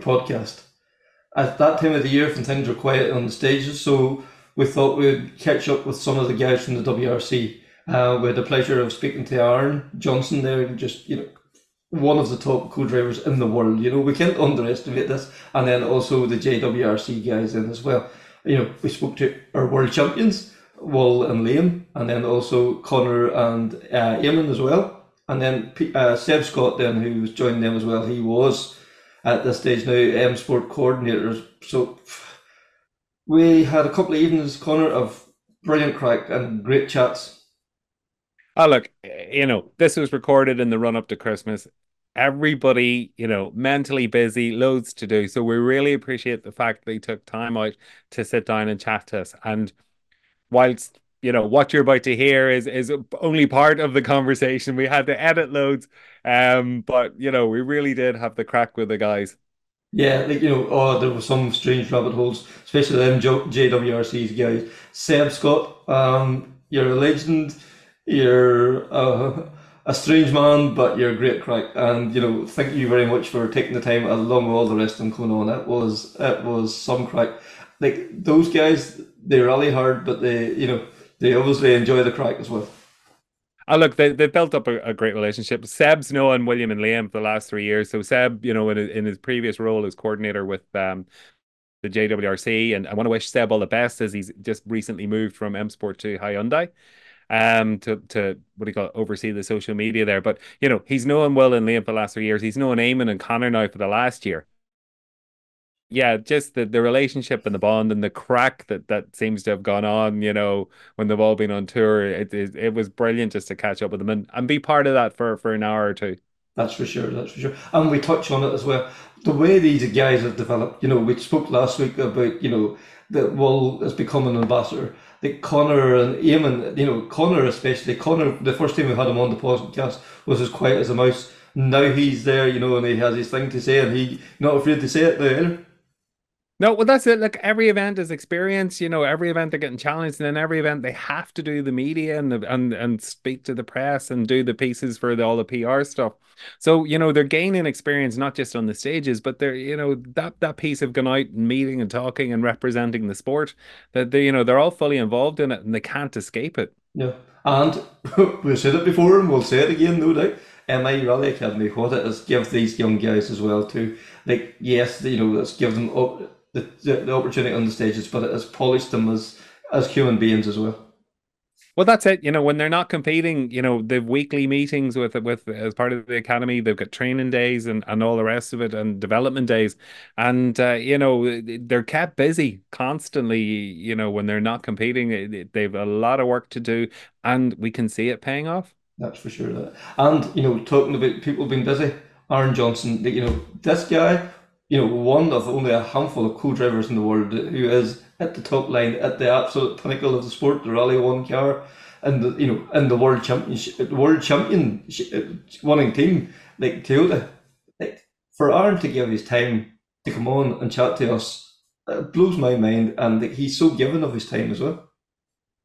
podcast. At that time of the year, when things were quiet on the stages, so we thought we'd catch up with some of the guys from the WRC. Uh, we had the pleasure of speaking to Aaron Johnston there, just you know, one of the top co-drivers in the world. You know, we can't underestimate this. And then also the JWRC guys in as well. You know, we spoke to our world champions, Will and Liam, and then also Connor and uh, Eamonn as well. And then uh, Seb Scott, then who was joining them as well. He was at this stage now M Sport coordinators. So we had a couple of evenings, Connor, of brilliant crack and great chats. Oh, look, you know, this was recorded in the run up to Christmas. Everybody, you know, mentally busy, loads to do. So we really appreciate the fact they took time out to sit down and chat to us. And whilst you know what you're about to hear is is only part of the conversation. We had to edit loads, um, but you know we really did have the crack with the guys. Yeah, like you know, oh, there were some strange rabbit holes, especially them JWRC's guys. Seb Scott, um, you're a legend. You're uh, a strange man, but you're a great crack. And you know, thank you very much for taking the time along with all the rest of them coming on. It was it was some crack. Like those guys, they rally hard, but they you know they obviously enjoy the crack as well. Oh, look, they they built up a, a, great relationship. Seb's known William and Liam for the last three years. So Seb, you know, in, in his previous role as coordinator with um, the JWRC, and I want to wish Seb all the best as he's just recently moved from M Sport to Hyundai um to to what do you call it, oversee the social media there. But you know, he's known Will and Liam for the last three years. He's known Eamonn and Connor now for the last year yeah, just the, the relationship and the bond and the crack that that seems to have gone on, you know, when they've all been on tour. It it, it was brilliant just to catch up with them and, and be part of that for, for an hour or two. That's for sure. That's for sure. And we touch on it as well. The way these guys have developed, you know, we spoke last week about, you know, that Will has become an ambassador. That Connor and Eamonn, you know, Connor especially, Connor, the first time we had him on the podcast was as quiet as a mouse. Now he's there, you know, and he has his thing to say and he not afraid to say it either. No, well, that's it. Like every event is experience. You know, every event they're getting challenged, and then every event they have to do the media and the, and and speak to the press and do the pieces for the, all the PR stuff. So you know they're gaining experience not just on the stages, but they're you know that that piece of going out and meeting and talking and representing the sport. That they you know they're all fully involved in it and they can't escape it. Yeah, and we've said it before and we'll say it again, no doubt. MI Rally Academy, what it is, give these young guys as well too. Like yes, you know, let's give them up the, the, the opportunity on the stages, but it has polished them as as human beings as well. Well, that's it. You know, when they're not competing, you know, they've weekly meetings with with as part of the academy. They've got training days and, and all the rest of it, and development days. And uh, you know, they're kept busy constantly. You know, when they're not competing, they've a lot of work to do, and we can see it paying off. That's for sure. That and you know, talking about people being busy. Aaron Johnston, you know, this guy you know, one of only a handful of co-drivers in the world who is at the top line, at the absolute pinnacle of the sport, the Rally One car, and you know, in the world championship, world champion winning team like Toyota. Like for Aaron to give his time to come on and chat to us, blows my mind, and he's so given of his time as well.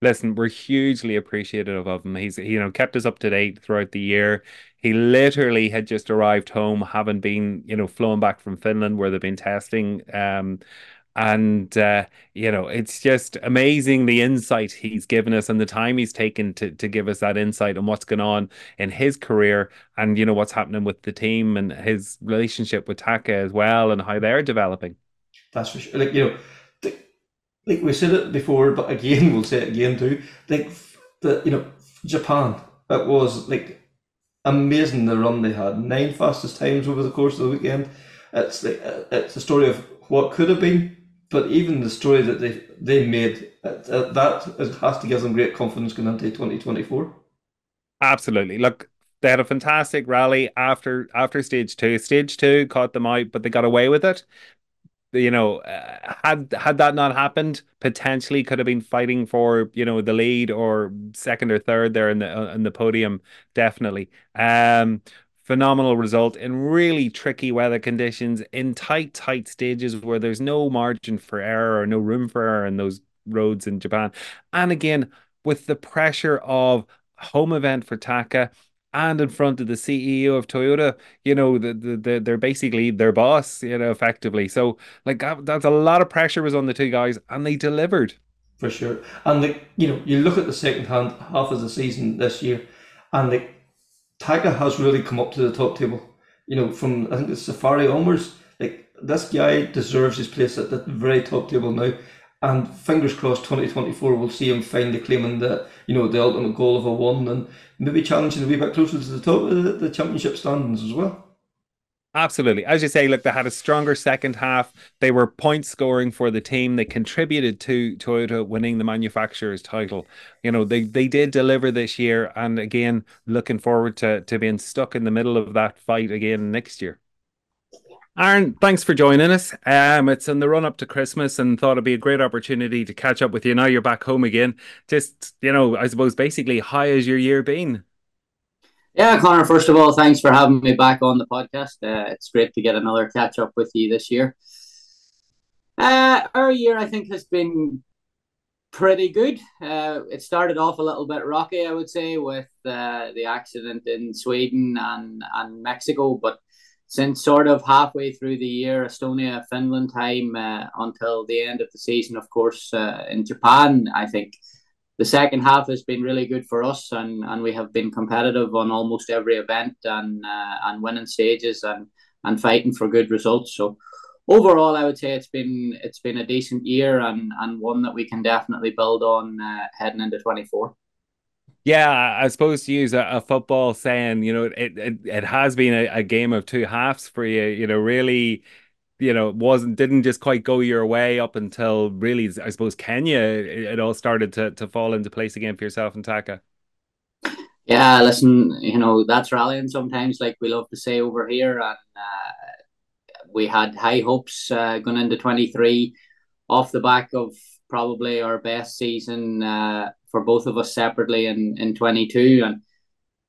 Listen, we're hugely appreciative of him. He's you know kept us up to date throughout the year. He literally had just arrived home, having been, you know, flown back from Finland where they've been testing. Um, and uh, you know, it's just amazing the insight he's given us and the time he's taken to to give us that insight on what's going on in his career and you know what's happening with the team and his relationship with Taka as well and how they're developing. That's for sure. Like you know, like we said it before, but again we'll say it again too. Like the you know Japan, it was like amazing the run they had. Nine fastest times over the course of the weekend. It's the, it's a story of what could have been, But even the story that they they made uh, that has to give them great confidence going into twenty twenty four. Absolutely. Look, they had a fantastic rally after after stage two. Stage two caught them out, but they got away with it you know, uh, had had that not happened, potentially could have been fighting for you know the lead or second or third there in the uh, in the podium. Definitely, um, phenomenal result in really tricky weather conditions in tight tight stages where there's no margin for error or no room for error in those roads in Japan, and again with the pressure of home event for Taka and in front of the CEO of Toyota, you know, the, the, the, they're basically their boss, you know, effectively. So, like, that, that's a lot of pressure was on the two guys, and they delivered. For sure. And, the, you know, you look at the second hand half of the season this year, and the Taka has really come up to the top table. You know, from I think it's Safari onwards, like, this guy deserves his place at the very top table now. And fingers crossed, 2024 will see him finally claiming that, you know, the ultimate goal of a one and maybe challenging a wee bit closer to the top of the, the championship standings as well. Absolutely. As you say, look, they had a stronger second half. They were point scoring for the team. They contributed to Toyota winning the manufacturer's title. You know, they, they did deliver this year. And again, looking forward to, to being stuck in the middle of that fight again next year. Aaron, thanks for joining us. Um, it's in the run up to Christmas and thought it'd be a great opportunity to catch up with you. Now you're back home again. Just, you know, I suppose basically, how has your year been? Yeah, Connor, first of all, thanks for having me back on the podcast. Uh, it's great to get another catch up with you this year. Uh, our year, I think, has been pretty good. Uh, it started off a little bit rocky, I would say, with uh, the accident in Sweden and, and Mexico, but since sort of halfway through the year, Estonia, Finland time uh, until the end of the season, of course, uh, in Japan, I think the second half has been really good for us, and, and we have been competitive on almost every event and uh, and winning stages and and fighting for good results. So overall, I would say it's been it's been a decent year and and one that we can definitely build on uh, heading into twenty four. Yeah, I suppose to use a, a, football saying, you know, it it, it has been a, a, game of two halves for you. You know, really, you know, wasn't didn't just quite go your way up until really, I suppose Kenya. It, it all started to to fall into place again for yourself and Taka. Yeah, listen, you know that's rallying sometimes, like we love to say over here, and uh, we had high hopes uh, going into twenty three, off the back of probably our best season. Uh, for both of us separately in in 22 and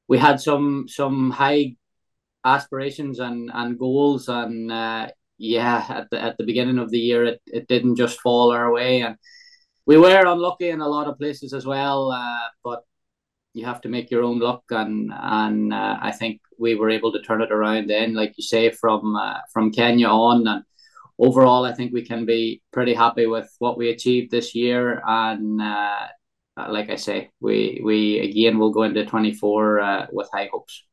we had some some high aspirations and and goals and uh, yeah at the at the beginning of the year it, it didn't just fall our way and we were unlucky in a lot of places as well uh, but you have to make your own luck and and uh, I think we were able to turn it around then like you say from uh, from Kenya on and overall I think we can be pretty happy with what we achieved this year and uh, like I say, we we again will go into 24 uh, with high hopes.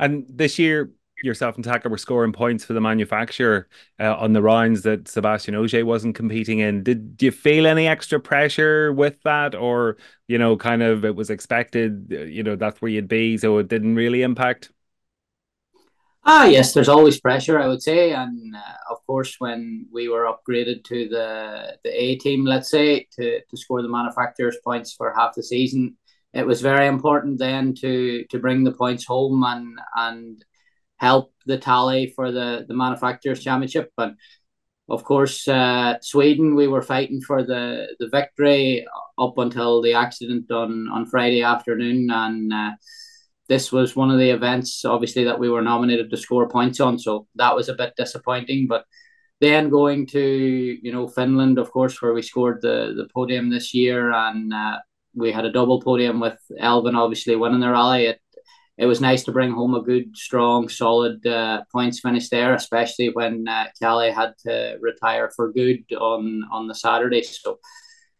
And this year, yourself and Taka were scoring points for the manufacturer uh, on the rounds that Sebastian Ogier wasn't competing in. Did you feel any extra pressure with that, or you know, kind of it was expected? Uh, you know, that's where you'd be, so it didn't really impact. Ah, yes, there's always pressure, I would say, and uh, of course, when we were upgraded to the the A team, let's say, to, to score the manufacturers' points for half the season, it was very important then to to bring the points home and and help the tally for the the manufacturers' championship. But of course, uh, Sweden, we were fighting for the the victory up until the accident on on Friday afternoon, and. Uh, this was one of the events, obviously, that we were nominated to score points on. So that was a bit disappointing. But then going to you know Finland, of course, where we scored the the podium this year, and uh, we had a double podium with Elfyn obviously winning the rally. It it was nice to bring home a good, strong, solid uh, points finish there, especially when uh, had to retire for good on on the Saturday. So,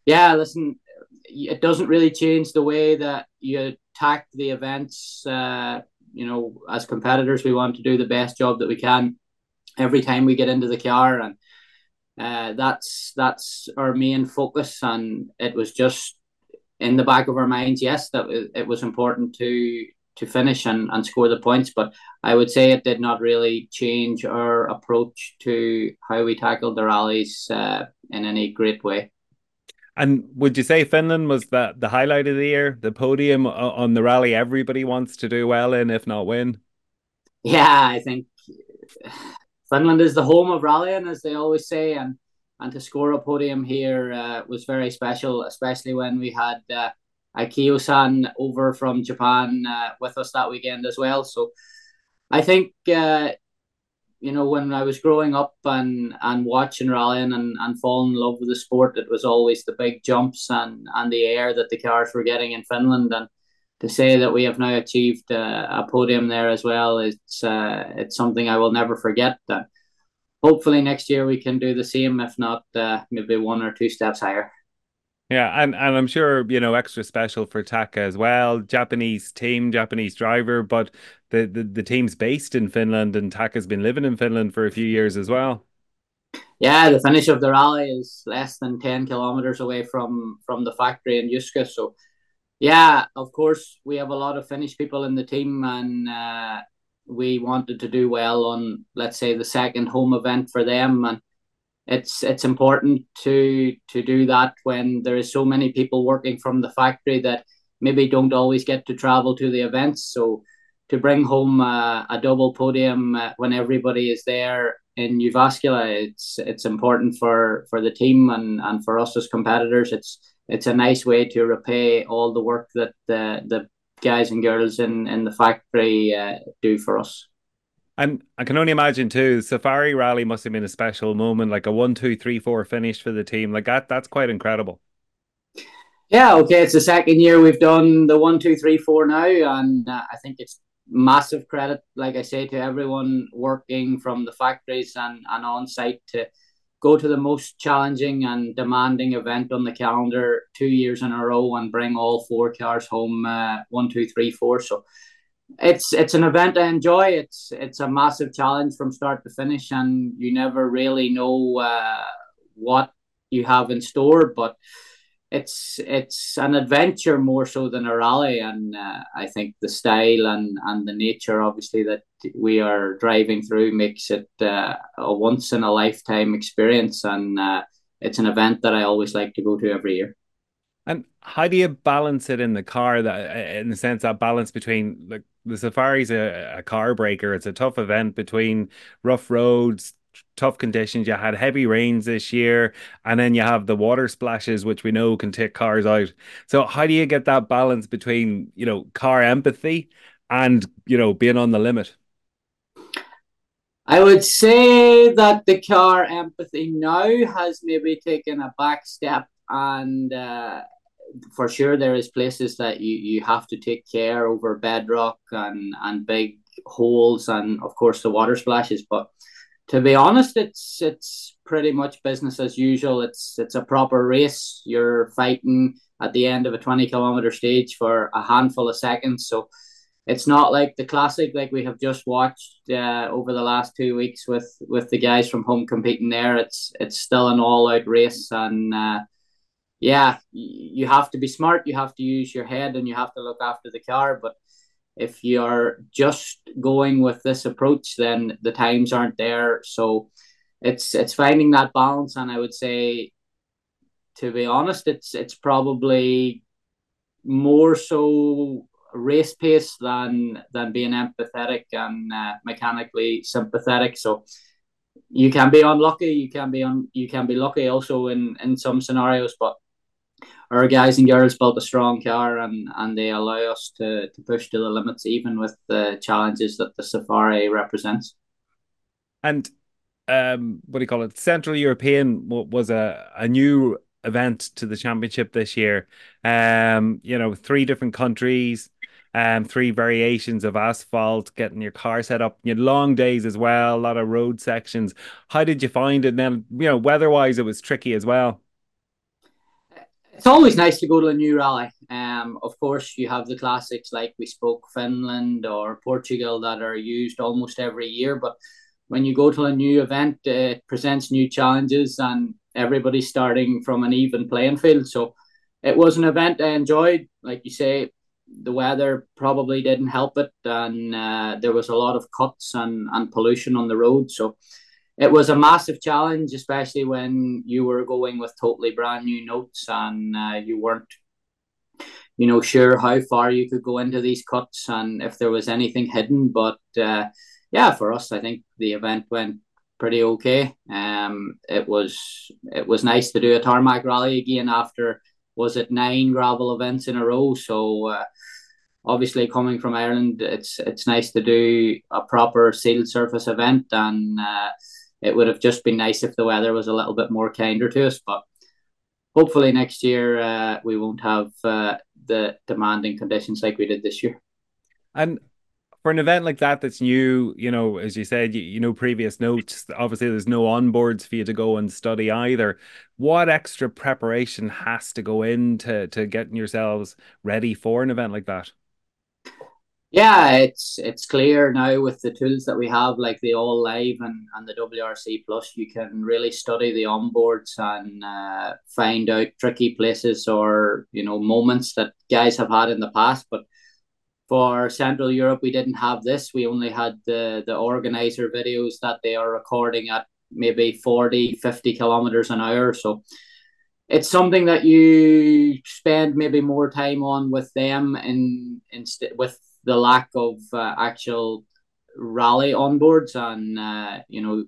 yeah, listen, it doesn't really change the way that you attack the events. Uh, you know, as competitors, we want to do the best job that we can every time we get into the car, and uh, that's that's our main focus. And it was just in the back of our minds, yes, that it was important to to finish and, and score the points. But I would say it did not really change our approach to how we tackled the rallies uh, in any great way. And would you say Finland was the, the highlight of the year, the podium on the rally everybody wants to do well in, if not win? Yeah, I think Finland is the home of rallying, as they always say, and and to score a podium here uh, was very special, especially when we had uh, Akio-san over from Japan uh, with us that weekend as well. So I think uh, you know when I was growing up and and watching rallying and, and falling in love with the sport, it was always the big jumps and and the air that the cars were getting in Finland and. To say that we have now achieved a podium there as well, it's uh, it's something I will never forget. That hopefully next year we can do the same, if not uh, maybe one or two steps higher. Yeah, and, and I'm sure, you know, extra special for Taka as well. Japanese team, Japanese driver, but the, the, the team's based in Finland and Taka's been living in Finland for a few years as well. Yeah, the finish of the rally is less than 10 kilometers away from, from the factory in Jyske. So, yeah, of course, we have a lot of Finnish people in the team and uh, we wanted to do well on, let's say, the second home event for them. And it's it's important to to do that when there is so many people working from the factory that maybe don't always get to travel to the events so to bring home uh, a double podium uh, when everybody is there in Jyväskylä, it's it's important for for the team and and for us as competitors. It's it's a nice way to repay all the work that the the guys and girls in in the factory uh, do for us. And I can only imagine too, Safari Rally must have been a special moment, like a one, two, three, four finish for the team. Like that, that's quite incredible. Yeah, okay. It's the second year we've done the one, two, three, four now, and uh, I think it's massive credit, like I say, to everyone working from the factories and, and on site to go to the most challenging and demanding event on the calendar two years in a row and bring all four cars home uh, one, two, three, four. So it's it's an event I enjoy. It's it's a massive challenge from start to finish, and you never really know uh, what you have in store. But it's it's an adventure more so than a rally, and uh, I think the style and and the nature, obviously, that we are driving through makes it uh, a once in a lifetime experience, and uh, it's an event that I always like to go to every year. And how do you balance it in the car? That, uh, in the sense that balance between like the safari's a, a car breaker. It's a tough event between rough roads, tough conditions. You had heavy rains this year, and then you have the water splashes, which we know can take cars out. So how do you get that balance between you know car empathy and you know being on the limit? I would say that the car empathy now has maybe taken a back step and uh, for sure there is places that you, you have to take care over bedrock and, and big holes and of course the water splashes but to be honest it's it's pretty much business as usual. It's it's a proper race. You're fighting at the end of a 20 kilometer stage for a handful of seconds. So it's not like the classic like we have just watched uh, over the last two weeks with with the guys from home competing there. It's it's still an all out race and uh, yeah, you have to be smart, you have to use your head, and you have to look after the car. But if you're just going with this approach, then the times aren't there. So it's it's finding that balance, and I would say, to be honest, it's it's probably more so race pace than than being empathetic and uh, mechanically sympathetic. So you can be unlucky, you can be on, you can be lucky also in in some scenarios, but our guys and girls built a strong car and, and they allow us to, to push to the limits even with the challenges that the Safari represents. And um, what do you call it? Central European was a, a new event to the championship this year. Um, you know, three different countries, um, three variations of asphalt, getting your car set up. You long days as well, a lot of road sections. How did you find it? And then, you know, weather wise, it was tricky as well it's always nice to go to a new rally. Um, of course, you have the classics like we spoke Finland or Portugal that are used almost every year. But when you go to a new event, it presents new challenges and everybody's starting from an even playing field. So it was an event I enjoyed. Like you say, the weather probably didn't help it, and uh, there was a lot of cuts and, and pollution on the road. So it was a massive challenge, especially when you were going with totally brand new notes and uh, you weren't, you know, sure how far you could go into these cuts and if there was anything hidden. But uh, yeah, for us, I think the event went pretty okay. Um, it was it was nice to do a tarmac rally again after was it nine gravel events in a row. So uh, obviously coming from Ireland, it's it's nice to do a proper sealed surface event, and uh, it would have just been nice if the weather was a little bit more kinder to us. But hopefully next year uh, we won't have uh, the demanding conditions like we did this year. And for an event like that that's new, you know, as you said, you, you know previous notes. Obviously, there's no onboards for you to go and study either. What extra preparation has to go into to getting yourselves ready for an event like that? Yeah, it's it's clear now with the tools that we have, like the All Live and, and the WRC Plus, you can really study the onboards and uh, find out tricky places or you know moments that guys have had in the past. But for Central Europe, we didn't have this. We only had the, the organizer videos that they are recording at maybe 40, 50 kilometers an hour. So it's something that you spend maybe more time on with them and instead with the lack of uh, actual rally onboards and uh, you know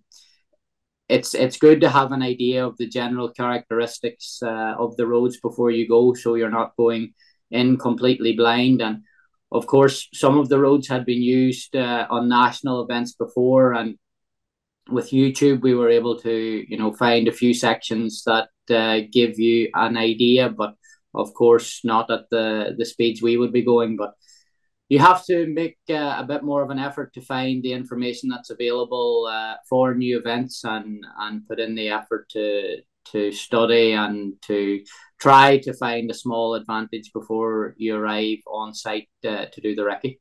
it's it's good to have an idea of the general characteristics uh, of the roads before you go so you're not going in completely blind and of course, some of the roads had been used uh, on national events before, and with YouTube, we were able to, you know, find a few sections that uh, give you an idea, but of course, not at the the speeds we would be going. But you have to make uh, a bit more of an effort to find the information that's available uh, for new events and and put in the effort to to study and to try to find a small advantage before you arrive on site uh, to do the recce.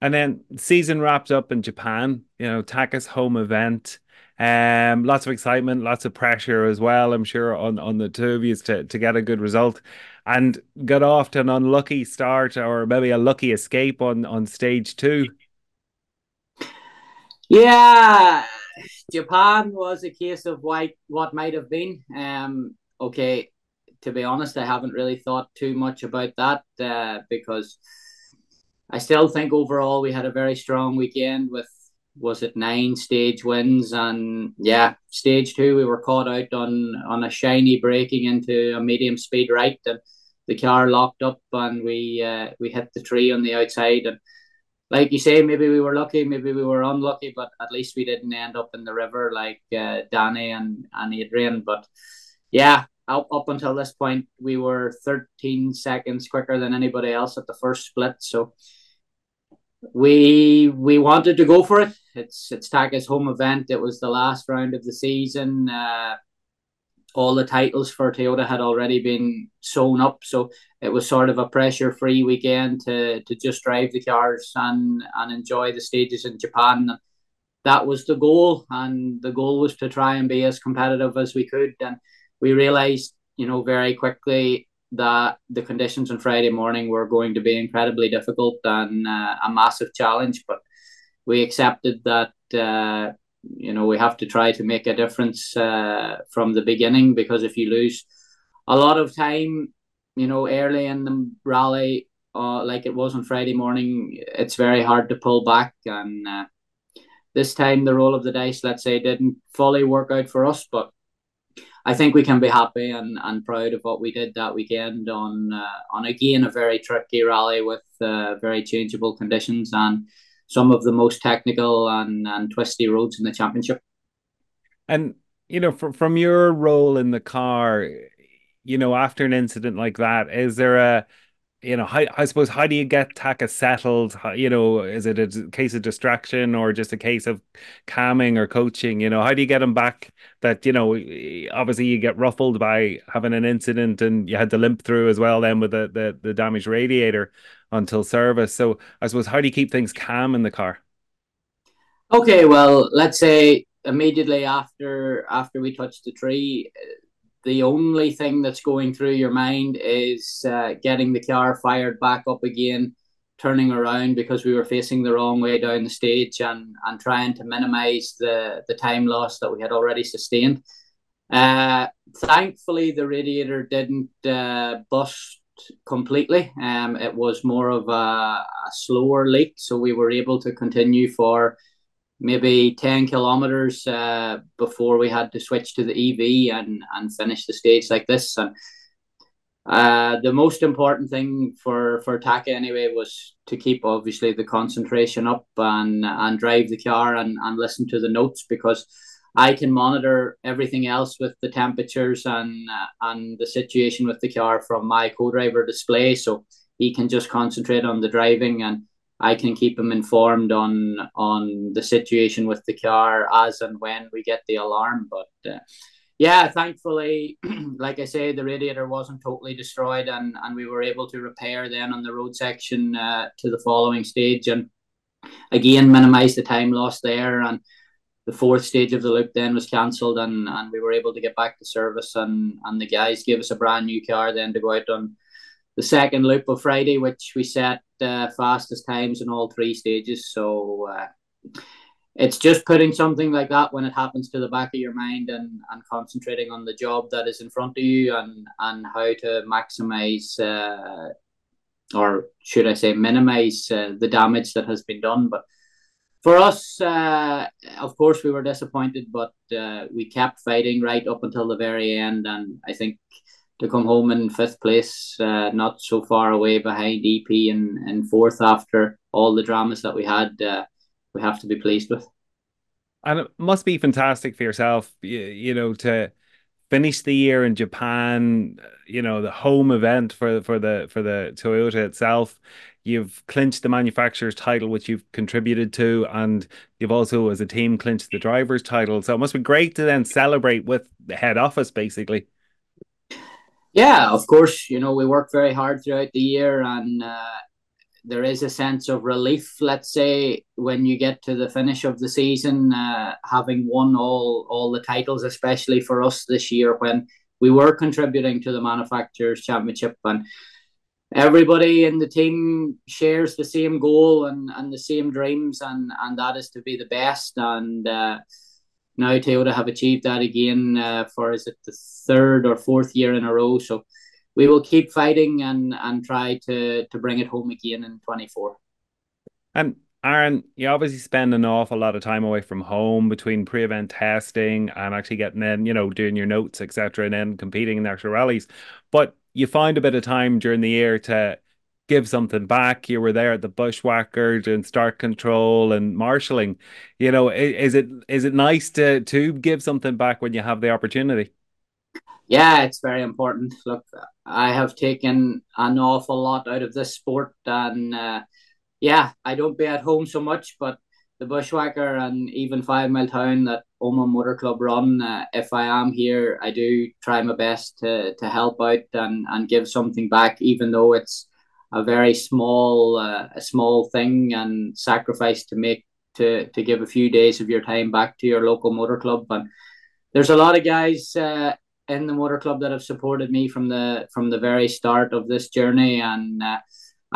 And then season wrapped up in Japan, you know, Taka's home event. Um, lots of excitement, lots of pressure as well, I'm sure, on, on the two of you to, to get a good result. And got off to an unlucky start or maybe a lucky escape on, on stage two. Yeah, Japan was a case of why, what might have been. Um, okay, to be honest, I haven't really thought too much about that uh, because I still think overall we had a very strong weekend with was it nine stage wins and yeah stage two we were caught out on on a shiny braking into a medium speed right and the car locked up and we uh, we hit the tree on the outside and like you say maybe we were lucky maybe we were unlucky but at least we didn't end up in the river like uh, Danny and and Adrian but yeah up, up until this point, we were 13 seconds quicker than anybody else at the first split. So we we wanted to go for it. It's it's Taka's home event. It was the last round of the season. Uh, all the titles for Toyota had already been sewn up, so it was sort of a pressure-free weekend to to just drive the cars and and enjoy the stages in Japan. That was the goal, and the goal was to try and be as competitive as we could. And we realized, you know, very quickly that the conditions on Friday morning were going to be incredibly difficult and uh, a massive challenge. But we accepted that, uh, you know, we have to try to make a difference uh, from the beginning because if you lose a lot of time, you know, early in the rally, uh, like it was on Friday morning, it's very hard to pull back. And uh, this time, the roll of the dice, let's say, didn't fully work out for us, but I think we can be happy and, and proud of what we did that weekend on uh, on again a very tricky rally with uh, very changeable conditions and some of the most technical and, and twisty roads in the championship. And you know, from from your role in the car, you know, after an incident like that, is there a you know, how, I suppose, how do you get Taka settled? How, you know, is it a case of distraction or just a case of calming or coaching? You know, how do you get him back? That you know, obviously you get ruffled by having an incident, and you had to limp through as well. Then with the the, the damaged radiator until service. So I suppose, how do you keep things calm in the car? Okay, well, let's say immediately after after we touched the tree, the only thing that's going through your mind is uh, getting the car fired back up again, turning around because we were facing the wrong way down the stage, and and trying to minimise the the time loss that we had already sustained. Uh, thankfully, the radiator didn't uh, bust completely. Um, it was more of a, a slower leak, so we were able to continue for maybe 10 kilometers uh, before we had to switch to the EV and, and finish the stage like this. And uh, the most important thing for, for Taka anyway was to keep obviously the concentration up and, and drive the car and, and listen to the notes because I can monitor everything else with the temperatures and uh, and the situation with the car from my co-driver display. So he can just concentrate on the driving, and I can keep him informed on on the situation with the car as and when we get the alarm. But uh, yeah, thankfully, like I say, the radiator wasn't totally destroyed, and and we were able to repair then on the road section uh, to the following stage, and again minimize the time lost there and the fourth stage of the loop then was cancelled and, and we were able to get back to service and, and the guys gave us a brand new car then to go out on the second loop of Friday, which we set uh, fastest times in all three stages. So uh, it's just putting something like that when it happens to the back of your mind and, and concentrating on the job that is in front of you and, and how to maximize uh, or should I say minimize uh, the damage that has been done. But for us, uh, of course, we were disappointed, but uh, we kept fighting right up until the very end. And I think to come home in fifth place, uh, not so far away behind EP and, and fourth after all the dramas that we had, uh, we have to be pleased with. And it must be fantastic for yourself, you, you know, to finish the year in Japan, you know, the home event for for the for the Toyota itself you've clinched the manufacturer's title, which you've contributed to, and you've also, as a team, clinched the driver's title. So it must be great to then celebrate with the head office, basically. Yeah, of course. You know, we work very hard throughout the year, and uh, there is a sense of relief, let's say, when you get to the finish of the season, uh, having won all all the titles, especially for us this year when we were contributing to the manufacturers championship and everybody in the team shares the same goal and, and the same dreams and, and that is to be the best and uh, now Toyota have achieved that again uh, for is it the third or fourth year in a row so we will keep fighting and and try to to bring it home again in 24 and Aaron, you obviously spend an awful lot of time away from home between pre-event testing and actually getting in, you know, doing your notes, etc., and then competing in the actual rallies. But you find a bit of time during the year to give something back. You were there at the Bushwhacker doing start control and marshalling. You know, is it is it nice to to give something back when you have the opportunity? Yeah, it's very important. Look, I have taken an awful lot out of this sport, and uh, yeah, I don't be at home so much, but the Bushwhacker and even Fivemiletown that Omagh Motor Club run. Uh, if I am here, I do try my best to, to help out and, and give something back, even though it's a very small uh, a small thing and sacrifice to make to to give a few days of your time back to your local motor club. And there's a lot of guys uh, in the motor club that have supported me from the from the very start of this journey and. Uh,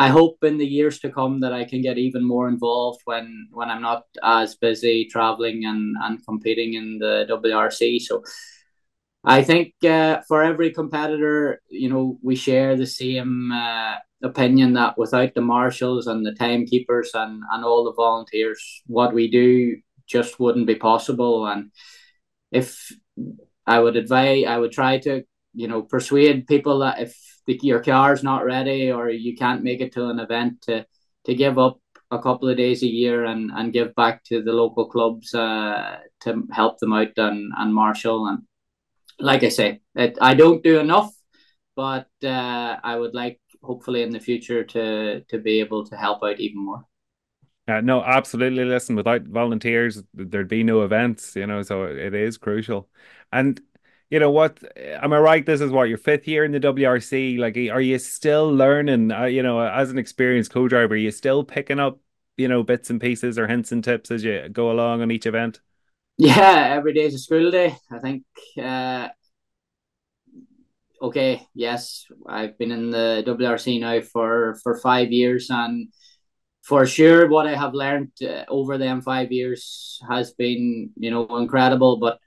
I hope in the years to come that I can get even more involved when when I'm not as busy traveling and and competing in the WRC. So I think uh, for every competitor, you know, we share the same uh, opinion that without the marshals and the timekeepers and and all the volunteers, what we do just wouldn't be possible. And if I would advise, I would try to you know persuade people that if the, your car's not ready or you can't make it to an event to to give up a couple of days a year and, and give back to the local clubs uh, to help them out and, and marshal and like I say it, I don't do enough but uh, I would like hopefully in the future to to be able to help out even more. Uh, no, absolutely. Listen, without volunteers, there'd be no events, you know, so it is crucial. And you know what? Am i right? This is what your fifth year in the wrc like are you still learning? Uh, you know as an experienced co-driver are you still picking up you know bits and pieces or hints and tips as you go along on each event? Yeah every day is a school day i think. Uh, okay, yes, I've been in the WRC now for for five years, and for sure, what I have learned uh, over them five years has been, you know, incredible. But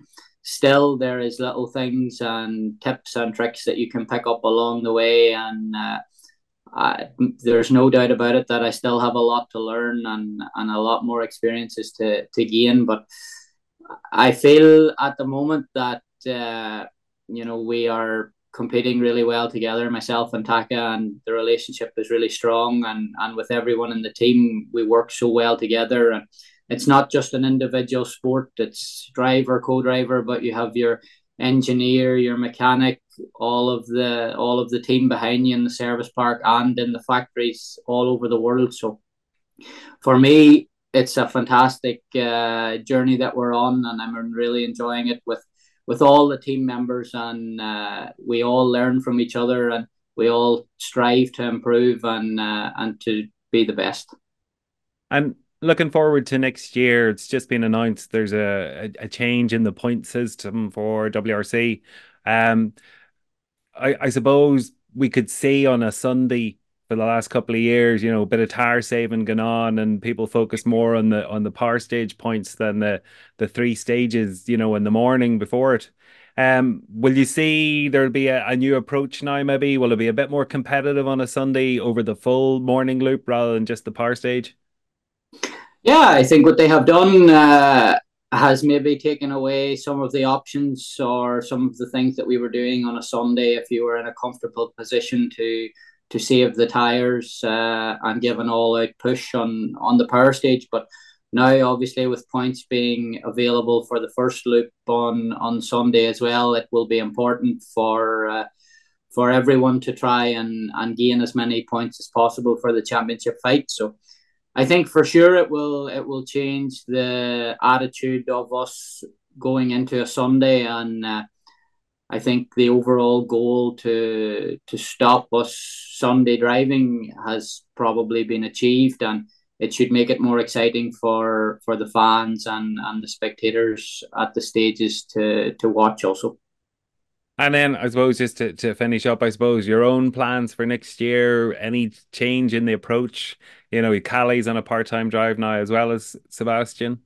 still, there is little things and tips and tricks that you can pick up along the way, and uh, I, there's no doubt about it that I still have a lot to learn and and a lot more experiences to to gain. But I feel at the moment that uh, you know we are competing really well together, myself and Taka, and the relationship is really strong. And and with everyone in the team, we work so well together. And it's not just an individual sport; it's driver, co-driver, but you have your engineer, your mechanic, all of the all of the team behind you in the service park and in the factories all over the world. So for me, it's a fantastic uh, journey that we're on, and I'm really enjoying it with with all the team members, and uh, we all learn from each other, and we all strive to improve and uh, and to be the best. And looking forward to next year, it's just been announced there's a, a, a change in the point system for WRC. Um, I, I suppose we could see on a Sunday for the last couple of years, you know, a bit of tire saving going on, and people focus more on the on the power stage points than the the three stages, you know, in the morning before it. Um, will you see there'll be a, a, new approach now? Maybe will it be a bit more competitive on a Sunday over the full morning loop rather than just the power stage? Yeah, I think what they have done uh, has maybe taken away some of the options or some of the things that we were doing on a Sunday. If you were in a comfortable position to to save the tires uh, and give an all out push on on the power stage. But now, obviously, with points being available for the first loop on on Sunday as well, it will be important for. Uh, for everyone to try and, and gain as many points as possible for the championship fight. So I think for sure it will it will change the attitude of us going into a Sunday and uh, I think the overall goal to to stop us Sunday driving has probably been achieved, and it should make it more exciting for for the fans and and the spectators at the stages to to watch also. And then I suppose just to, to finish up, I suppose your own plans for next year, any change in the approach? You know, Kalle's on a part time drive now as well as Sebastian.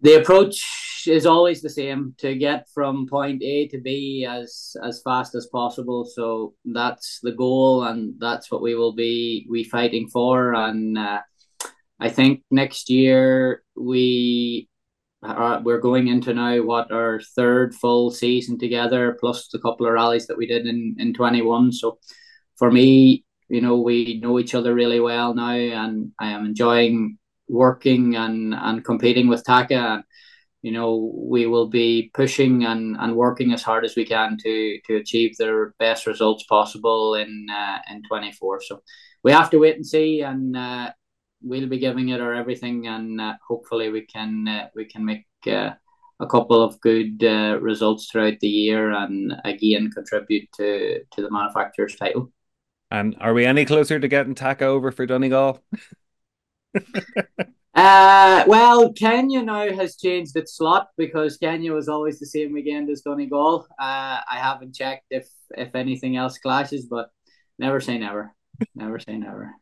The approach is always the same to get from point A to B as as fast as possible. So that's the goal, and that's what we will be we fighting for. And uh, I think next year we are, we're going into now what our third full season together, plus the couple of rallies that we did in in twenty one. So for me, you know, we know each other really well now, and I am enjoying working and and competing with Taka And, you know we will be pushing and, and working as hard as we can to to achieve the best results possible in uh, in 24 so we have to wait and see and uh, we'll be giving it our everything and uh, hopefully we can uh, we can make uh, a couple of good uh, results throughout the year and again contribute to to the manufacturer's title. And are we any closer to getting Taka over for Donegal Uh, well, Kenya now has changed its slot because Kenya was always the same weekend as Donegal. Uh, I haven't checked if if anything else clashes, but never say never. never say never.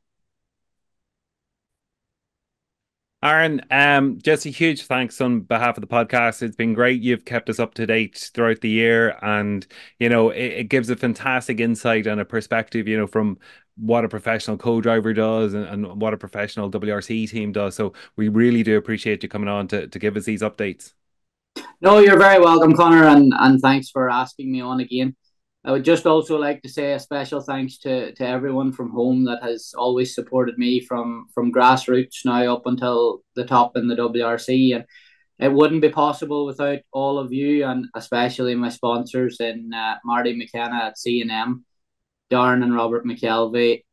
Aaron, um, just a huge thanks on behalf of the podcast. It's been great. You've kept us up to date throughout the year, and you know it, it gives a fantastic insight and a perspective, you know, from what a professional co-driver does and, and what a professional WRC team does. So we really do appreciate you coming on to, to give us these updates. No, you're very welcome, Connor, and, and thanks for asking me on again. I would just also like to say a special thanks to, to everyone from home that has always supported me from from grassroots now up until the top in the WRC. And it wouldn't be possible without all of you and especially my sponsors in uh, Marty McKenna at C&M Darren and Robert McKelvey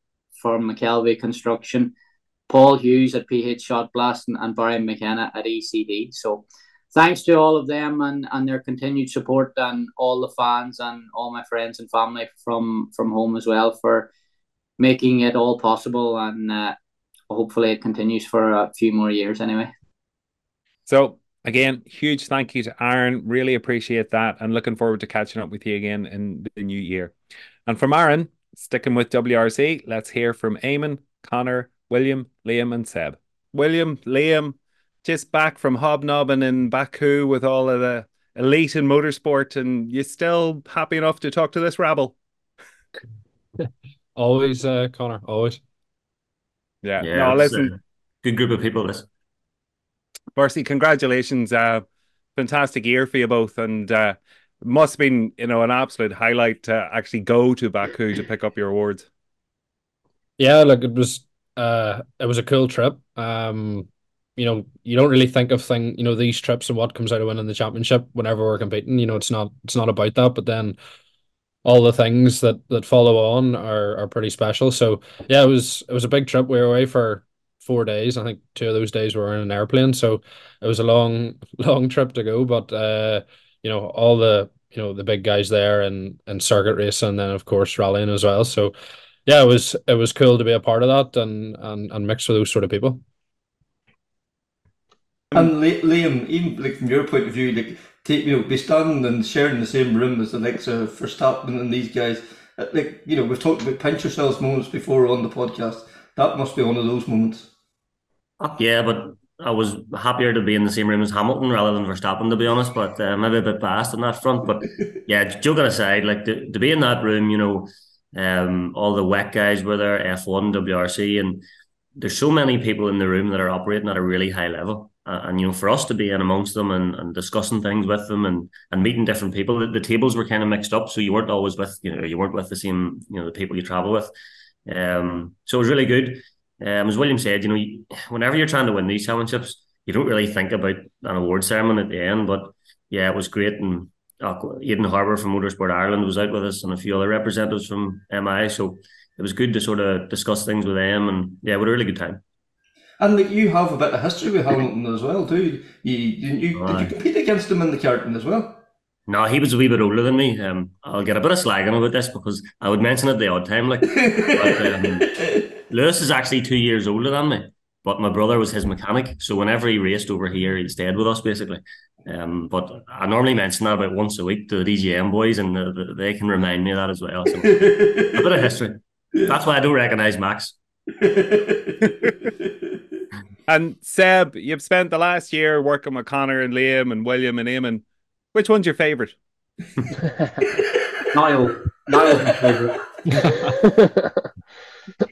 from McKelvey Construction, Paul Hughes at PH Shot Blast, and, and Barry McKenna at ECD. So thanks to all of them and, and their continued support and all the fans and all my friends and family from, from home as well for making it all possible. And uh, hopefully it continues for a few more years anyway. So Again, huge thank you to Aaron. Really appreciate that and looking forward to catching up with you again in the new year. And from Aaron, sticking with WRC, let's hear from Eamonn, Connor, William, Liam, and Seb. William, Liam, just back from hobnobbing in Baku with all of the elite in motorsport, and you still happy enough to talk to this rabble? always, uh, Connor, always. Yeah, yeah no, listen. good group of people, this. Firstly, congratulations. Uh, fantastic year for you both. And uh, must have been, you know, an absolute highlight to actually go to Baku to pick up your awards. Yeah, like it was uh it was a cool trip. Um you know, you don't really think of thing, you know, these trips and what comes out of winning the championship whenever we're competing. You know, it's not it's not about that, but then all the things that that follow on are are pretty special. So yeah, it was it was a big trip. We were away for four days. I think two of those days were in an airplane, so it was a long long trip to go. But uh, you know, all the you know the big guys there and and circuit racing, and then of course rallying as well. So yeah, it was it was cool to be a part of that and and and mix with those sort of people. And Liam, even like from your point of view, like take you know, be standing and sharing the same room as the likes of Verstappen and these guys. Uh, like you know, we've talked about pinch yourselves moments before on the podcast. That must be one of those moments. Yeah, but I was happier to be in the same room as Hamilton rather than Verstappen, to be honest. But uh, maybe a bit biased on that front. But yeah, joking aside, like to, to be in that room, you know, um, all the WEC guys were there, F1, WRC, and there's so many people in the room that are operating at a really high level. Uh, and you know, for us to be in amongst them and, and discussing things with them and, and meeting different people, the, the tables were kind of mixed up, so you weren't always with you know you weren't with the same you know the people you travel with. Um, so it was really good. Um, as William said, you know, whenever you're trying to win these championships, you don't really think about an award ceremony at the end. But yeah, it was great. And uh, Aidan Harbour from Motorsport Ireland was out with us, and a few other representatives from MI. So it was good to sort of discuss things with them, and yeah, we had a really good time. And like you have a bit of history with Hamilton as well, too. You, you, you did you compete against him in the karting as well? No, he was a wee bit older than me. Um, I'll get a bit of slagging about this because I would mention it the odd time. Like, but, um, Lewis is actually two years older than me, but my brother was his mechanic. So whenever he raced over here, he stayed with us basically. Um, but I normally mention that about once a week to the DGM boys, and the, the, they can remind me of that as well. So a bit of history. That's why I don't recognise Max. and Seb, you've spent the last year working with Conor and Liam and William and Eamonn. Which one's your favourite? Niall. Niall's my favourite.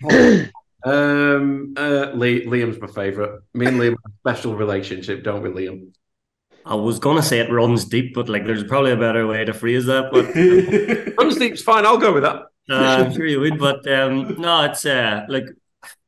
um, uh, Liam's my favourite. Me and Liam have a special relationship, don't we, Liam? I was gonna say it runs deep, but like there's probably a better way to phrase that. But runs deep's fine. I'll go with that. Uh, I'm sure you would, but um, no, it's uh, like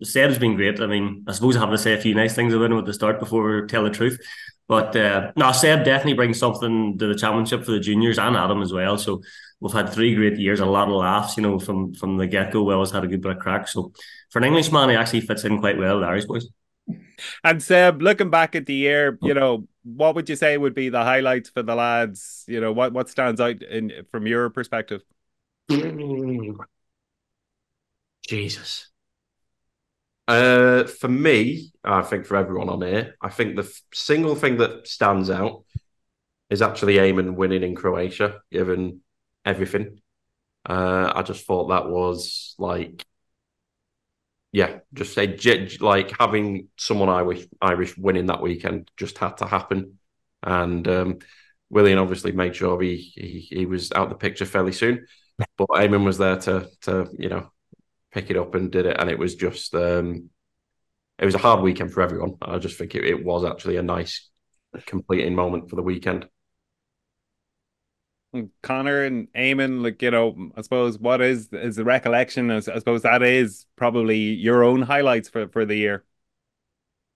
Seb's been great. I mean, I suppose I have to say a few nice things about him at the start before we tell the truth. But uh, no, Seb definitely brings something to the championship for the juniors and Adam as well. So we've had three great years, a lot of laughs, you know, from from the get go. We always had a good bit of crack. So for an Englishman, he actually fits in quite well, Larry's boys. And Seb, looking back at the year, you know, what would you say would be the highlights for the lads? You know, what what stands out in from your perspective? Jesus. Uh, for me, I think for everyone on here, I think the f- single thing that stands out is actually Eamonn winning in Croatia, given everything. Uh, I just thought that was like, yeah, just say like having someone Irish Irish winning that weekend just had to happen, and um, William obviously made sure he, he he was out the picture fairly soon, but Eamonn was there to to you know pick it up and did it, and it was just um, it was a hard weekend for everyone. I just think it, it was actually a nice completing moment for the weekend. Conor and Eamonn, like you know, I suppose what is is the recollection? I, suppose that is probably your own highlights for for the year.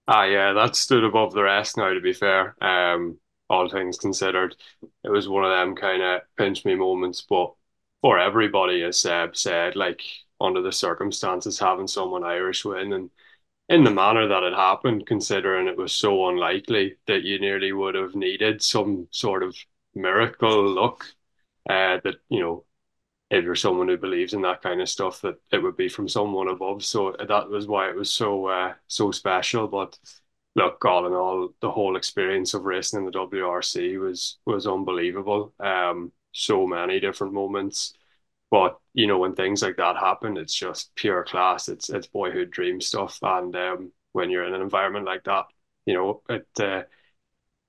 Ah, yeah, that stood above the rest. Now, to be fair, um, all things considered, it was one of them kind of pinch me moments. But for everybody, as Seb said, like under the circumstances, having someone Irish win and in the manner that it happened, considering it was so unlikely that you nearly would have needed some sort of miracle look Uh, that you know, if you're someone who believes in that kind of stuff, that it would be from someone above. So that was why it was so uh, so special. But look, all in all, the whole experience of racing in the WRC was was unbelievable. Um, so many different moments. But you know, when things like that happen, it's just pure class. It's it's boyhood dream stuff. And um, when you're in an environment like that, you know, it uh,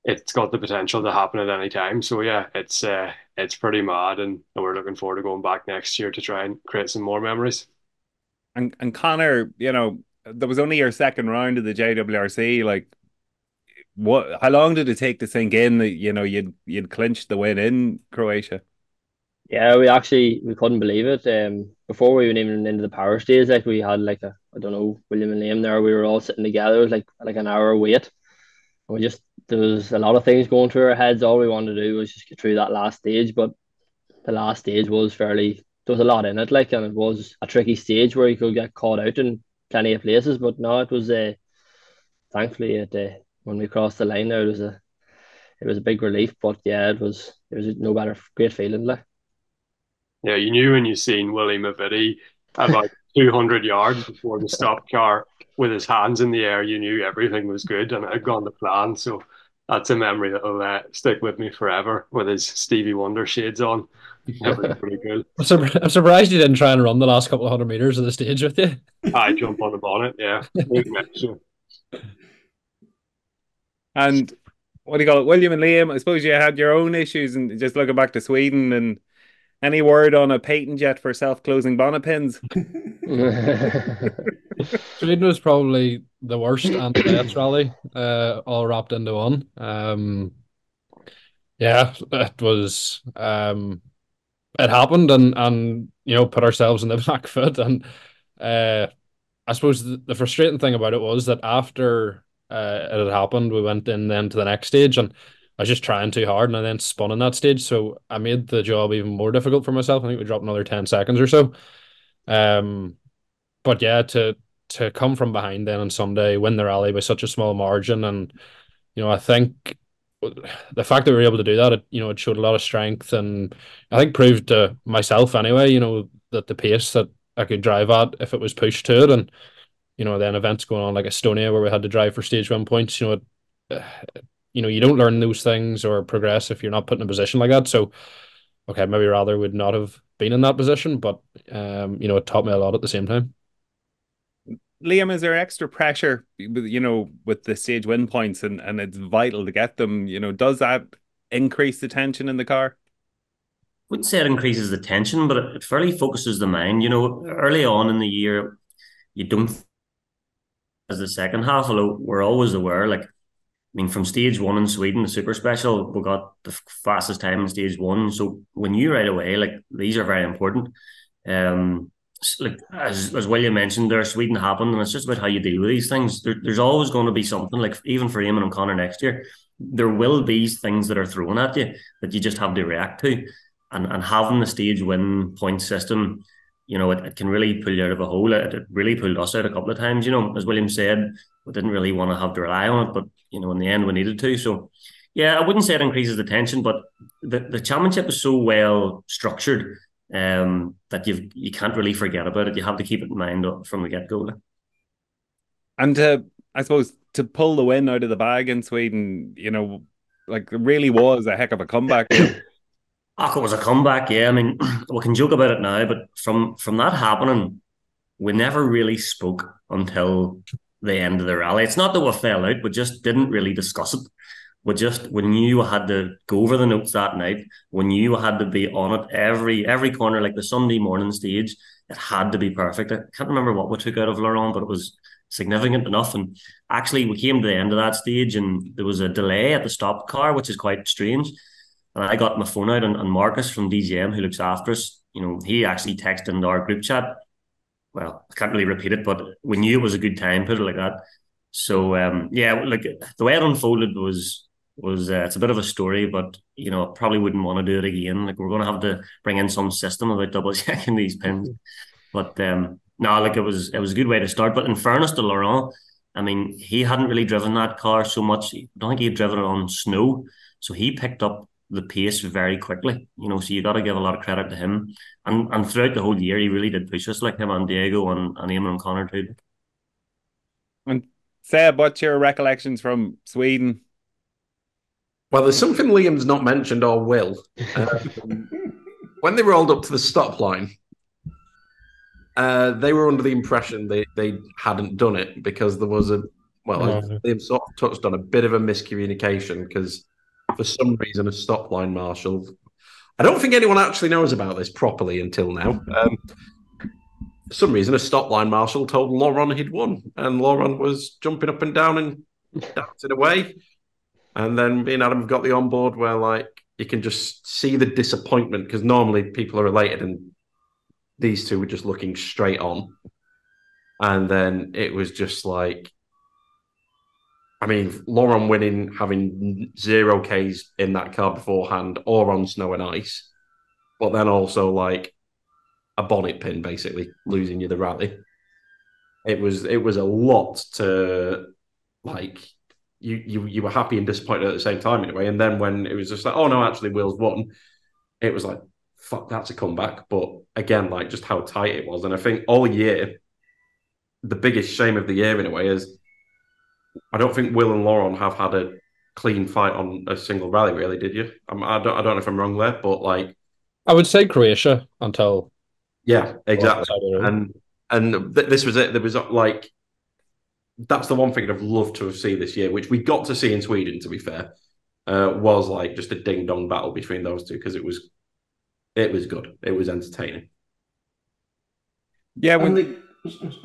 it's got the potential to happen at any time. So yeah, it's uh, it's pretty mad, and, and we're looking forward to going back next year to try and create some more memories. And and Conor, you know, there was only your second round of the JWRC. Like, what? How long did it take to sink in that you know you'd you'd clinched the win in Croatia? Yeah, we actually we couldn't believe it. Um, before we went even into the power stage, like we had like a I don't know William and Liam there. We were all sitting together. It was like like an hour wait. And we just there was a lot of things going through our heads. All we wanted to do was just get through that last stage. But the last stage was fairly there was a lot in it, like, and it was a tricky stage where you could get caught out in plenty of places. But no, it was a uh, thankfully it uh, when we crossed the line there, it was a it was a big relief. But yeah, it was it was no better great feeling like. Yeah, you knew when you seen Willie Mavidi about 200 yards before the stop car with his hands in the air, you knew everything was good and it had gone to plan. So that's a memory that'll uh, stick with me forever with his Stevie Wonder shades on. pretty good. I'm, sur- I'm, surprised you didn't try and run the last couple of hundred meters of the stage with you. I jump on the bonnet, yeah. and what do you call it, William and Liam? I suppose you had your own issues, and just looking back to Sweden and any word on a patent yet for self-closing bonnet pins? Sweden was probably the worst and the best rally, uh, all wrapped into one. Um, yeah, it was. Um, it happened, and and you know, put ourselves in the back foot, and uh, I suppose the, the frustrating thing about it was that after uh, it had happened, we went in then to the next stage, and I was just trying too hard and I then spun in that stage. So I made the job even more difficult for myself. I think we dropped another 10 seconds or so. Um, but yeah, to to come from behind then on Sunday, win the rally by such a small margin, and you know, I think the fact that we were able to do that, it you know, it showed a lot of strength, and I think proved to myself anyway, you know, that the pace that I could drive at if it was pushed to it, and you know, then events going on like Estonia where we had to drive for stage one points, you know, it, you know, you don't learn those things or progress if you're not put in a position like that. So, okay, maybe rather would not have been in that position, but um, you know, it taught me a lot at the same time. Liam, is there extra pressure, you know, with the stage win points and, and it's vital to get them? You know, does that increase the tension in the car? wouldn't say it increases the tension, but it, fairly focuses the mind. You know, early on in the year, you don't as the second half, although we're always aware, like I mean, from stage one in Sweden, the super special, we got the fastest time in stage one. So when you right away, like these are very important. Um, like as as William mentioned, there Sweden happened, and it's just about how you deal with these things. There, there's always going to be something like even for Eamonn and Conor next year, there will be things that are thrown at you that you just have to react to, and and having the stage win point system, you know, it, it can really pull you out of a hole. It, it really pulled us out a couple of times. You know, as William said, we didn't really want to have to rely on it, but you know, in the end, we needed to. So, yeah, I wouldn't say it increases the tension, but the, the championship is so well structured um, that you you can't really forget about it. You have to keep it in mind from the get go. And to, I suppose to pull the win out of the bag in Sweden, you know, like it really was a heck of a comeback. Oh, it was a comeback, yeah. I mean, we can joke about it now, but from from that happening, we never really spoke until the end of the rally. It's not that we fell out, we just didn't really discuss it. We just we knew had to go over the notes that night. We knew had to be on it every every corner, like the Sunday morning stage. It had to be perfect. I can't remember what we took out of Laurent, but it was significant enough. And actually, we came to the end of that stage, and there was a delay at the stop car, which is quite strange. And I got my phone out, and, and Marcus from DGM, who looks after us, you know, he actually texted in our group chat well, I can't really repeat it, but we knew it was a good time, put it like that. So um, yeah, like the way it unfolded was was uh, it's a bit of a story, but you know, probably wouldn't want to do it again. Like we're going to have to bring in some system about double checking these pins. But um, no, like it was it was a good way to start. But in fairness to Laurent, I mean, he hadn't really driven that car so much. I don't think he had driven it on snow, so he picked up the pace very quickly. You know, so you got to give a lot of credit to him. And and throughout the whole year, he really did push us like him and Diego and, and Eamonn and Conor too. And Seb, what's your recollections from Sweden? Well, there's something Liam's not mentioned or will. Um, when they rolled up to the stop line, uh, they were under the impression they, they hadn't done it because there was a well, No. Liam sort of touched on a bit of a miscommunication because for some reason a stop line marshal. I don't think anyone actually knows about this properly until now. Um, for some reason, a stop line marshal told Laurent he'd won, and Laurent was jumping up and down and dancing away. And then me and Adam have got the on board where like you can just see the disappointment because normally people are related and these two were just looking straight on. And then it was just like I mean, Laurent winning, having zero Ks in that car beforehand or on snow and ice, but then also like a bonnet pin, basically losing you the rally. It was it was a lot to like you you you were happy and disappointed at the same time in a way. And then when it was just like, oh no, actually Will's won, it was like, fuck, that's a comeback. But again, like just how tight it was. And I think all year, the biggest shame of the year in a way is I don't think Will and Laurent have had a clean fight on a single rally, really, did you? I'm, I don't I don't know if I'm wrong there, but like I would say Croatia until yeah, exactly. And and th- this was it. There was like that's the one thing I'd have loved to have seen this year, which we got to see in Sweden. To be fair, uh, was like just a ding dong battle between those two because it was it was good. It was entertaining. Yeah, And when, like,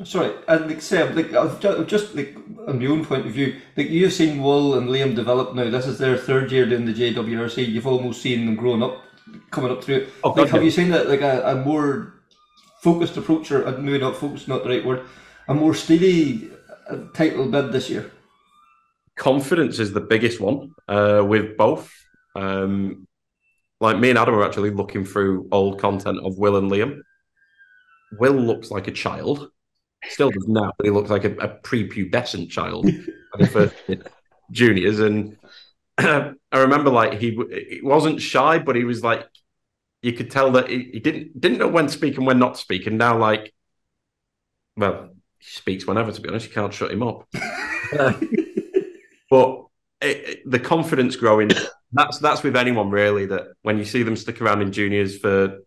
sorry, and like Seb, like I've ju- just like on my own point of view, like you've seen Will and Liam develop now. This is their third year doing the JWRC. You've almost seen them growing up, coming up through it. Oh, like, have you seen that like a, a more focused approach, or uh, maybe not focused, not the right word, a more steady uh, title bid this year? confidence is the biggest one uh, with both. Um, like me and Adam are actually looking through old content of Will and Liam. Will looks like a child, still does now, but he looks like a, a prepubescent child when he first juniors. And I remember like he, he wasn't shy, but he was like you could tell that he, he didn't didn't know when to speak and when not to speak. And now like, well, he speaks whenever. To be honest, you can't shut him up. but it, it- the confidence growing that's that's with anyone really that when you see them stick around in juniors for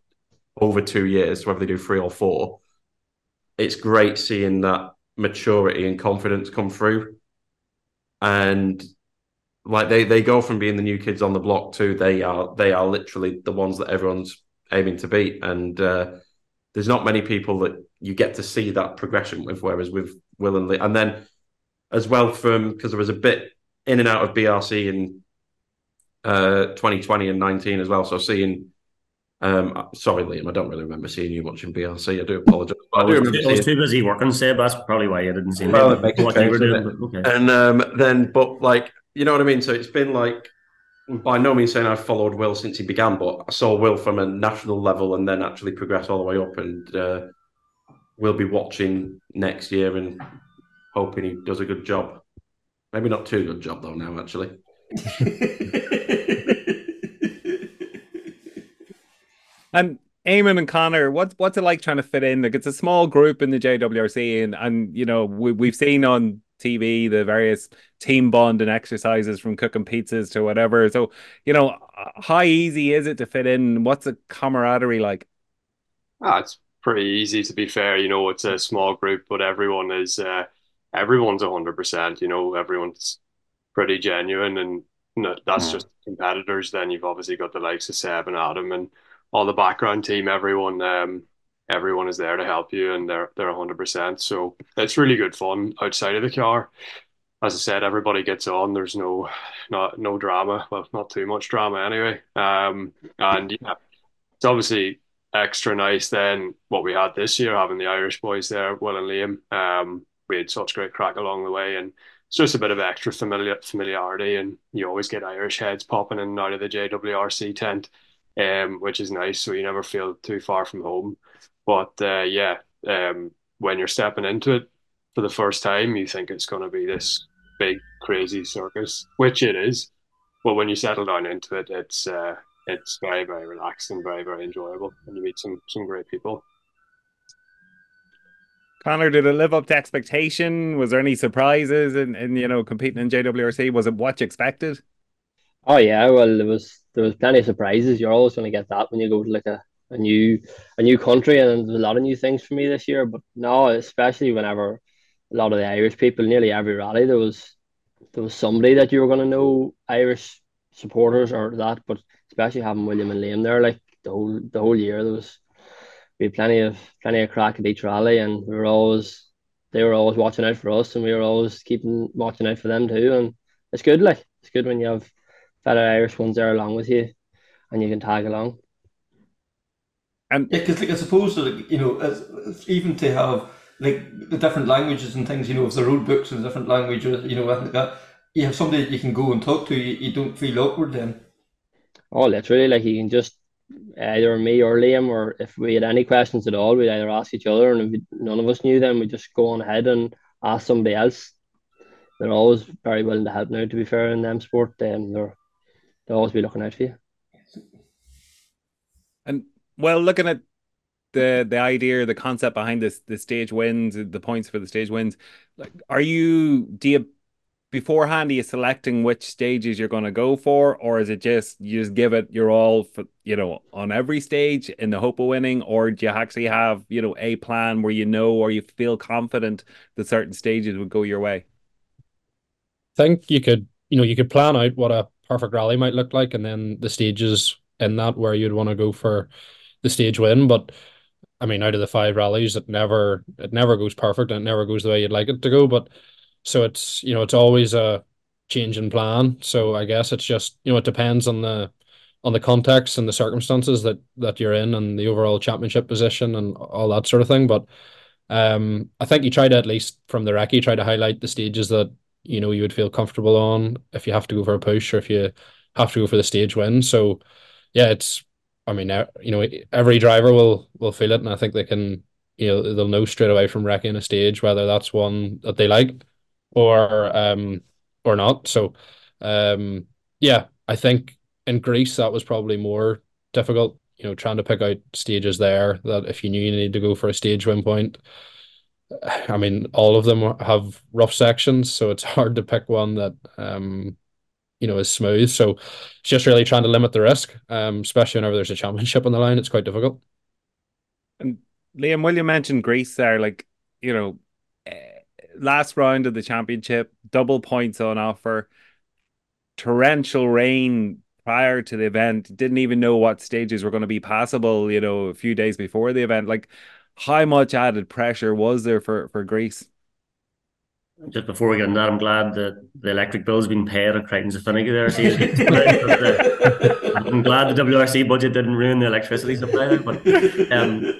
over two years whether they do three or four it's great seeing that maturity and confidence come through. And like they they go from being the new kids on the block to they are they are literally the ones that everyone's aiming to beat. And uh, there's not many people that you get to see that progression with whereas with will and Lee. And then as well from because there was a bit in and out of BRC in uh, 2020 and 19 as well. So seeing, um, sorry, Liam, I don't really remember seeing you watching in BRC. I do apologize. I I do was, remember I was too busy working, Seb. That's probably why I didn't see Well, me, it makes what sense, you were doing. But okay. and um, then, but like, you know what I mean? So it's been like, by no means saying I've followed Will since he began, but I saw Will from a national level and then actually progress all the way up. And uh, we'll be watching next year and hoping he does a good job. Maybe not too good job though now, actually. and Eamonn and Conor, what's what's it like trying to fit in? Like it's a small group in the JWRC, and and you know we we've seen on TV the various team bonding exercises from cooking pizzas to whatever. So you know, how easy is it to fit in? What's the camaraderie like? Ah, it's pretty easy to be fair. You know, it's a small group, but everyone is uh, everyone's hundred percent. You know, everyone's pretty genuine, and that's Hmm. just competitors. Then you've obviously got the likes of Seb and Adam and all the background team. Everyone, um, everyone is there to help you, and they're they're hundred percent. So it's really good fun outside of the car. As I said, everybody gets on. There's no not no drama. Well, not too much drama anyway. Um, and yeah, it's obviously extra nice then what we had this year, having the Irish boys there, Will and Liam. Um, we had such great crack along the way, and it's just a bit of extra familiar familiarity, and you always get Irish heads popping in and out of the JWRC tent, um, which is nice, so you never feel too far from home. But uh, yeah, um, when you're stepping into it for the first time, you think it's going to be this big crazy circus, which it is. But when you settle down into it, it's uh, it's very very relaxed and very very enjoyable, and you meet some some great people. Conor, did it live up to expectation? Was there any surprises in, in you know competing in JWRC? Was it what you expected? Oh yeah, well it was there was plenty of surprises. You're always going to get that when you go to like a, a new a new country, and there's a lot of new things for me this year. But no, especially whenever a lot of the Irish people, nearly every rally, there was there was somebody that you were going to know Irish supporters or that. But especially having William and Liam there, like the whole the whole year, there was we had plenty of plenty of crack at each rally, and we were always they were always watching out for us, and we were always keeping watching out for them too. And it's good, like it's good when you have fellow Irish ones there along with you, and you can tag along. And Yeah, because like I suppose that like, you know, as, even to have like the different languages and things, you know, if the road books in different languages, you know, I think that you have somebody that you can go and talk to, you, you don't feel awkward then. Oh, literally, like you can just either me or Liam, or if we had any questions at all, we'd either ask each other, and if we, none of us knew them, we'd just go on ahead and ask somebody else. They're always very willing to help now. To be fair, in M-Sport, um, they're they'll always be looking out for you. And well, looking at the the idea, the concept behind this, the stage wins, the points for the stage wins. Like, are you do you beforehand? Are you selecting which stages you're going to go for, or is it just you just give it your all for you know on every stage in the hope of winning, or do you actually have you know a plan where you know or you feel confident that certain stages would go your way? I think you could, you know, you could plan out what a perfect rally might look like, and then the stages in that where you'd want to go for the stage win. But I mean, out of the five rallies, it never it never goes perfect, and it never goes the way you'd like it to go. But so it's you know it's always a change in plan. So I guess it's just you know it depends on the on the context and the circumstances that that you're in and the overall championship position and all that sort of thing. But um, I think you try to at least from the recce try to highlight the stages that you know you would feel comfortable on if you have to go for a push or if you have to go for the stage win. So yeah, it's I mean you know every driver will will feel it, and I think they can you know they'll know straight away from wrecking a stage whether that's one that they like or um or not. So um yeah, I think in Greece that was probably more difficult. You know, trying to pick out stages there that if you knew you needed to go for a stage win point, I mean, all of them have rough sections, so it's hard to pick one that um, you know is smooth. So it's just really trying to limit the risk, um, especially whenever there's a championship on the line. It's quite difficult. And Liam, will you mention Greece there? Like, you know, eh, last round of the championship, double points on offer, torrential rain prior to the event. Didn't even know what stages were going to be possible. You know, a few days before the event, like how much added pressure was there for for Greece? Just before we get into that, I'm glad that the electric bill's been paid at Creighton's Affinity there. So I'm glad the WRC budget didn't ruin the electricity supply there. But um,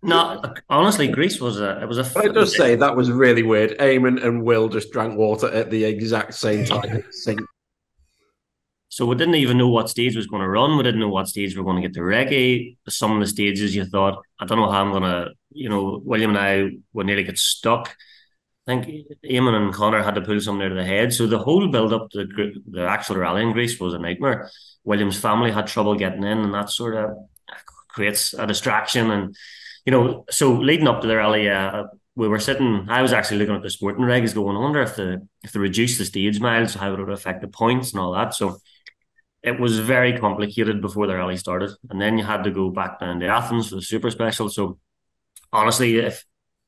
no, honestly, Greece was a it was a. I just say that was really weird. Eamonn and Will just drank water at the exact same time. So we didn't even know what stage was going to run. We didn't know what stage we were going to get to recce. Some of the stages you thought, I don't know how I'm going to, you know, William and I would nearly get stuck. I think Eamonn and Conor had to pull something out of the head. So the whole build up to the, the actual rally in Greece was a nightmare. William's family had trouble getting in, and that sort of creates a distraction. And, you know, so leading up to the rally, uh, we were sitting. I was actually looking at the sporting regs, going, I wonder if the if they reduce the stage miles, how it would affect the points and all that. So it was very complicated before the rally started, and then you had to go back down to Athens for the super special. So honestly, if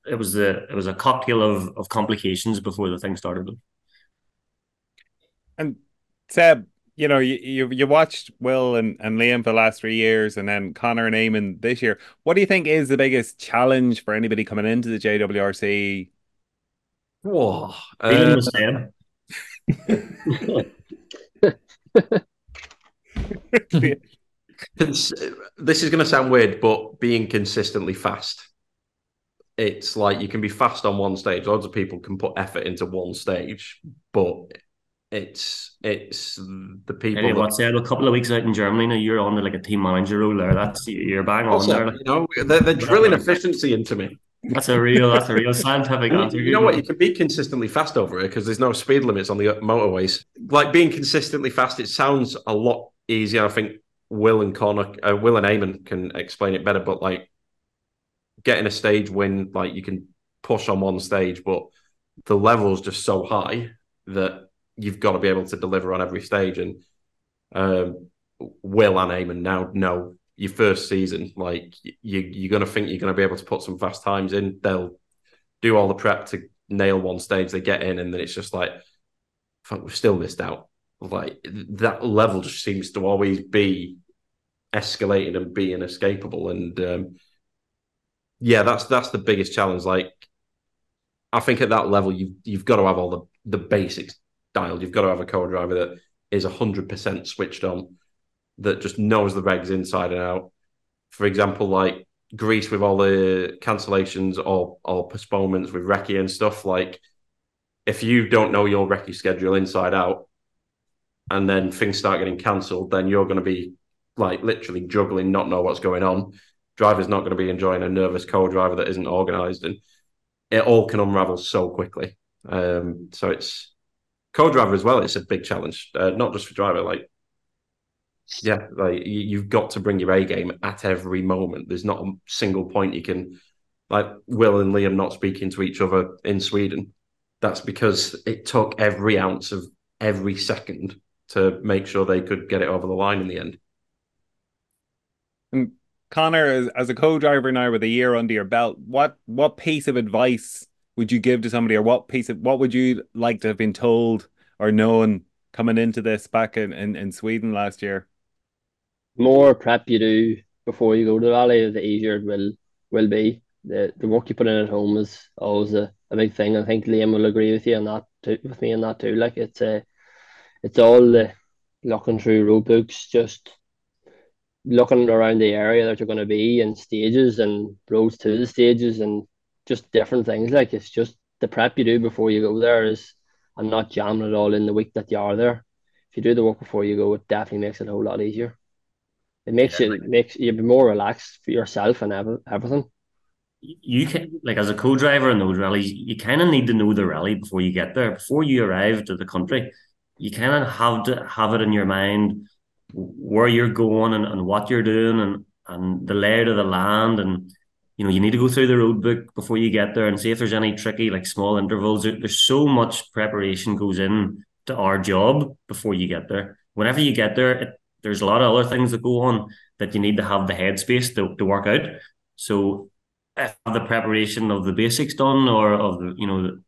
it was the it was a cocktail of of complications before the thing started. And Seb, you know, you you, you watched Will and, and Liam for the last three years, and then Conor and Eamonn this year. What do you think is the biggest challenge for anybody coming into the JWRC? Whoa, uh, this is going to sound weird, but being consistently fast. It's like you can be fast on one stage. Lots of people can put effort into one stage, but it's it's the people. Hey, what's that? A couple of weeks out in Germany now, you're on like a team manager role there. That's you're bang on also, there. You know, they're, they're drilling efficiency into me. That's a real, that's a real scientific answer. You know what? You can be consistently fast over here because there's no speed limits on the motorways. Like being consistently fast, it sounds a lot easier. I think Will and Conor, uh, Will and Eamonn can explain it better. But like getting a stage win, like you can push on one stage, but the level's just so high that you've got to be able to deliver on every stage. And um, Will and Eamonn now know your first season, like you, you're going to think you're going to be able to put some fast times in. They'll do all the prep to nail one stage, they get in, and then it's just like, fuck, we've still missed out. Like that level just seems to always be escalating and being escapable. And um, yeah, that's that's the biggest challenge. Like I think at that level, you've you've got to have all the the basics dialed. You've got to have a co-driver that is hundred percent switched on, that just knows the regs inside and out. For example, like Greece with all the cancellations or or postponements with recce and stuff. Like if you don't know your recce schedule inside out, and then things start getting cancelled, then you're going to be like literally juggling, not know what's going on. Driver's not going to be enjoying a nervous co-driver that isn't organised, and it all can unravel so quickly. Um, so it's co-driver as well. It's a big challenge, uh, not just for driver. Like, yeah, like you, have got to bring your A game at every moment. There's not a single point you can, like Will and Liam not speaking to each other in Sweden. That's because it took every ounce of every second to make sure they could get it over the line in the end. And Conor, as, as a co-driver now with a year under your belt, what what piece of advice would you give to somebody, or what piece of what would you like to have been told or known coming into this back in, in, in Sweden last year? More prep you do before you go to the rally, the easier it will will be. The the work you put in at home is always a, a big thing. I think Liam will agree with you on that too, with me on that too. Like it's a, it's all the looking through road books, just looking around the area that you're going to be and stages and roads to the stages and just different things. Like it's just the prep you do before you go there is and not jamming it all in the week that you are there. If you do the work before you go, it definitely makes it a whole lot easier. It makes yeah, it makes you be more relaxed for yourself and everything. You can like as a co-driver in those rallies, you kind of need to know the rally before you get there. Before you arrive to the country, you kind of have to have it in your mind where you're going and, and what you're doing and and the layout of the land and you know, you need to go through the road book before you get there and see if there's any tricky, like small intervals. There's so much preparation goes in to our job before you get there. Whenever you get there, it, there's a lot of other things that go on that you need to have the headspace to, to work out. So, if the preparation of the basics done or of the, you know,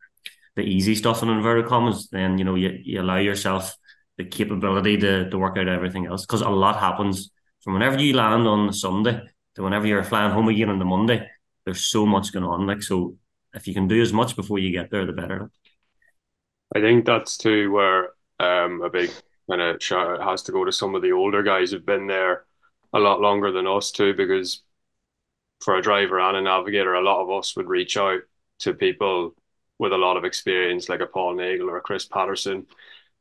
the easy stuff in inverted commas, then, you know, you, you allow yourself the capability to, to work out everything else because a lot happens from whenever you land on the Sunday to whenever you're flying home again on the Monday, there's so much going on. Like so, if you can do as much before you get there, the better. I think that's too where um, a big kind of shout has to go to some of the older guys who've been there a lot longer than us too, because for a driver and a navigator, a lot of us would reach out to people with a lot of experience, like a Paul Nagle or a Chris Patterson,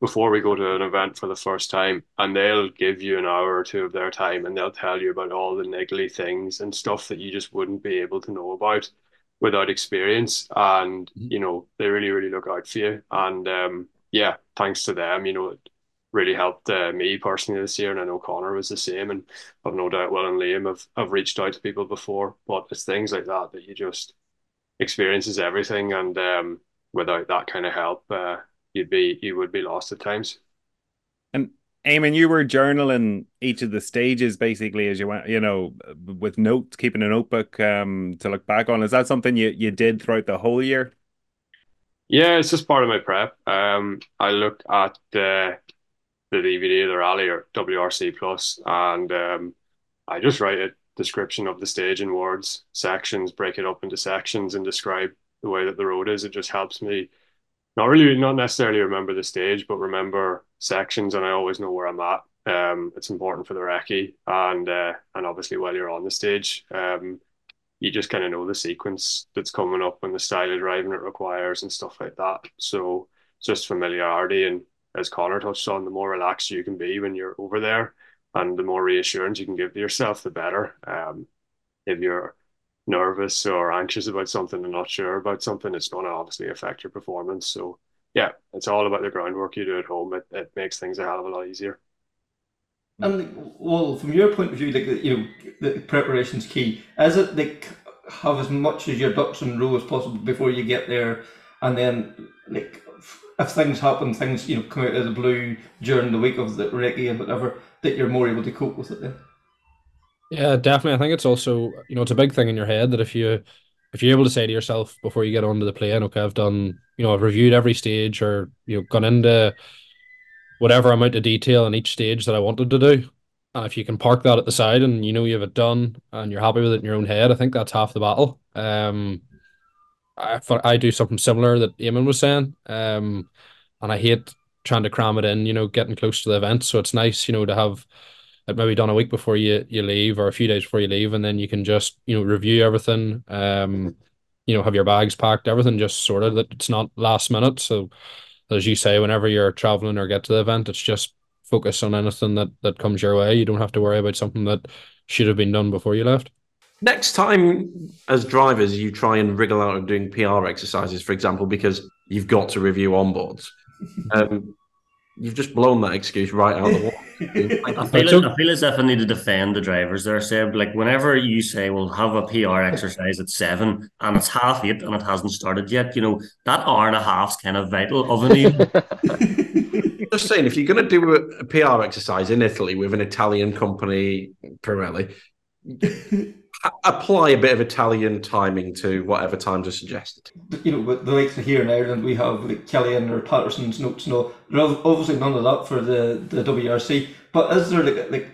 before we go to an event for the first time and they'll give you an hour or two of their time and they'll tell you about all the niggly things and stuff that you just wouldn't be able to know about without experience. And mm-hmm. you know they really really look out for you. And um, yeah thanks to them you know it really helped uh, me personally this year. And I know Conor was the same and I've no doubt Will and Liam have, have reached out to people before. But it's things like that that you just experiences everything and um, without that kind of help uh, you'd be you would be lost at times. And Eamonn, you were journaling each of the stages basically as you went, you know, with notes, keeping a notebook um, to look back on. Is that something you, you did throughout the whole year? Yeah, it's just part of my prep. Um, I look at the the DVD the rally or WRC Plus, and um, I just write a description of the stage in words, sections, break it up into sections, and describe the way that the road is. It just helps me not really not necessarily remember the stage, but remember sections, and I always know where I'm at. Um, it's important for the recce, and uh, and obviously while you're on the stage, um, you just kind of know the sequence that's coming up and the style of driving it requires and stuff like that. So just familiarity, and as Conor touched on, the more relaxed you can be when you're over there, and the more reassurance you can give to yourself, the better. Um, if you're nervous or anxious about something and not sure about something, it's going to obviously affect your performance. So, yeah, it's all about the groundwork you do at home. It, it makes things a hell of a lot easier. And well, from your point of view, like you know, the preparation's key. Is it like have as much as your ducks in row as possible before you get there, and then like if things happen, things you know come out of the blue during the week of the recce and whatever, that you're more able to cope with it then. Yeah, definitely. I think it's also you know it's a big thing in your head that if you if you're able to say to yourself before you get onto the plane, okay, I've done you know I've reviewed every stage or you know gone into whatever amount of detail in each stage that I wanted to do. And if you can park that at the side and you know you have it done and you're happy with it in your own head, I think that's half the battle. Um, I I do something similar that Eamonn was saying. Um, and I hate trying to cram it in, you know, getting close to the event. So it's nice, you know, to have it maybe done a week before you you leave or a few days before you leave, and then you can just you know review everything. Um, you know, have your bags packed, everything just sorted. That it's not last minute. So as you say, whenever you're traveling or get to the event, it's just focus on anything that that comes your way. You don't have to worry about something that should have been done before you left. Next time, as drivers, you try and wriggle out of doing PR exercises, for example, because you've got to review onboards. Um, you've just blown that excuse right out of the water. I feel, I feel as if I need to defend the drivers there, Seb. Like whenever you say we'll have a PR exercise at seven and it's half eight and it hasn't started yet, you know, that hour and a half's kind of vital of an evening. Just saying, if you're going to do a, a PR exercise in Italy with an Italian company, Pirelli, apply a bit of Italian timing to whatever times are suggested. You know, with the likes of here in Ireland, we have like Kellyanne or Patterson's notes. No, obviously none of that for the, the WRC. But is there like like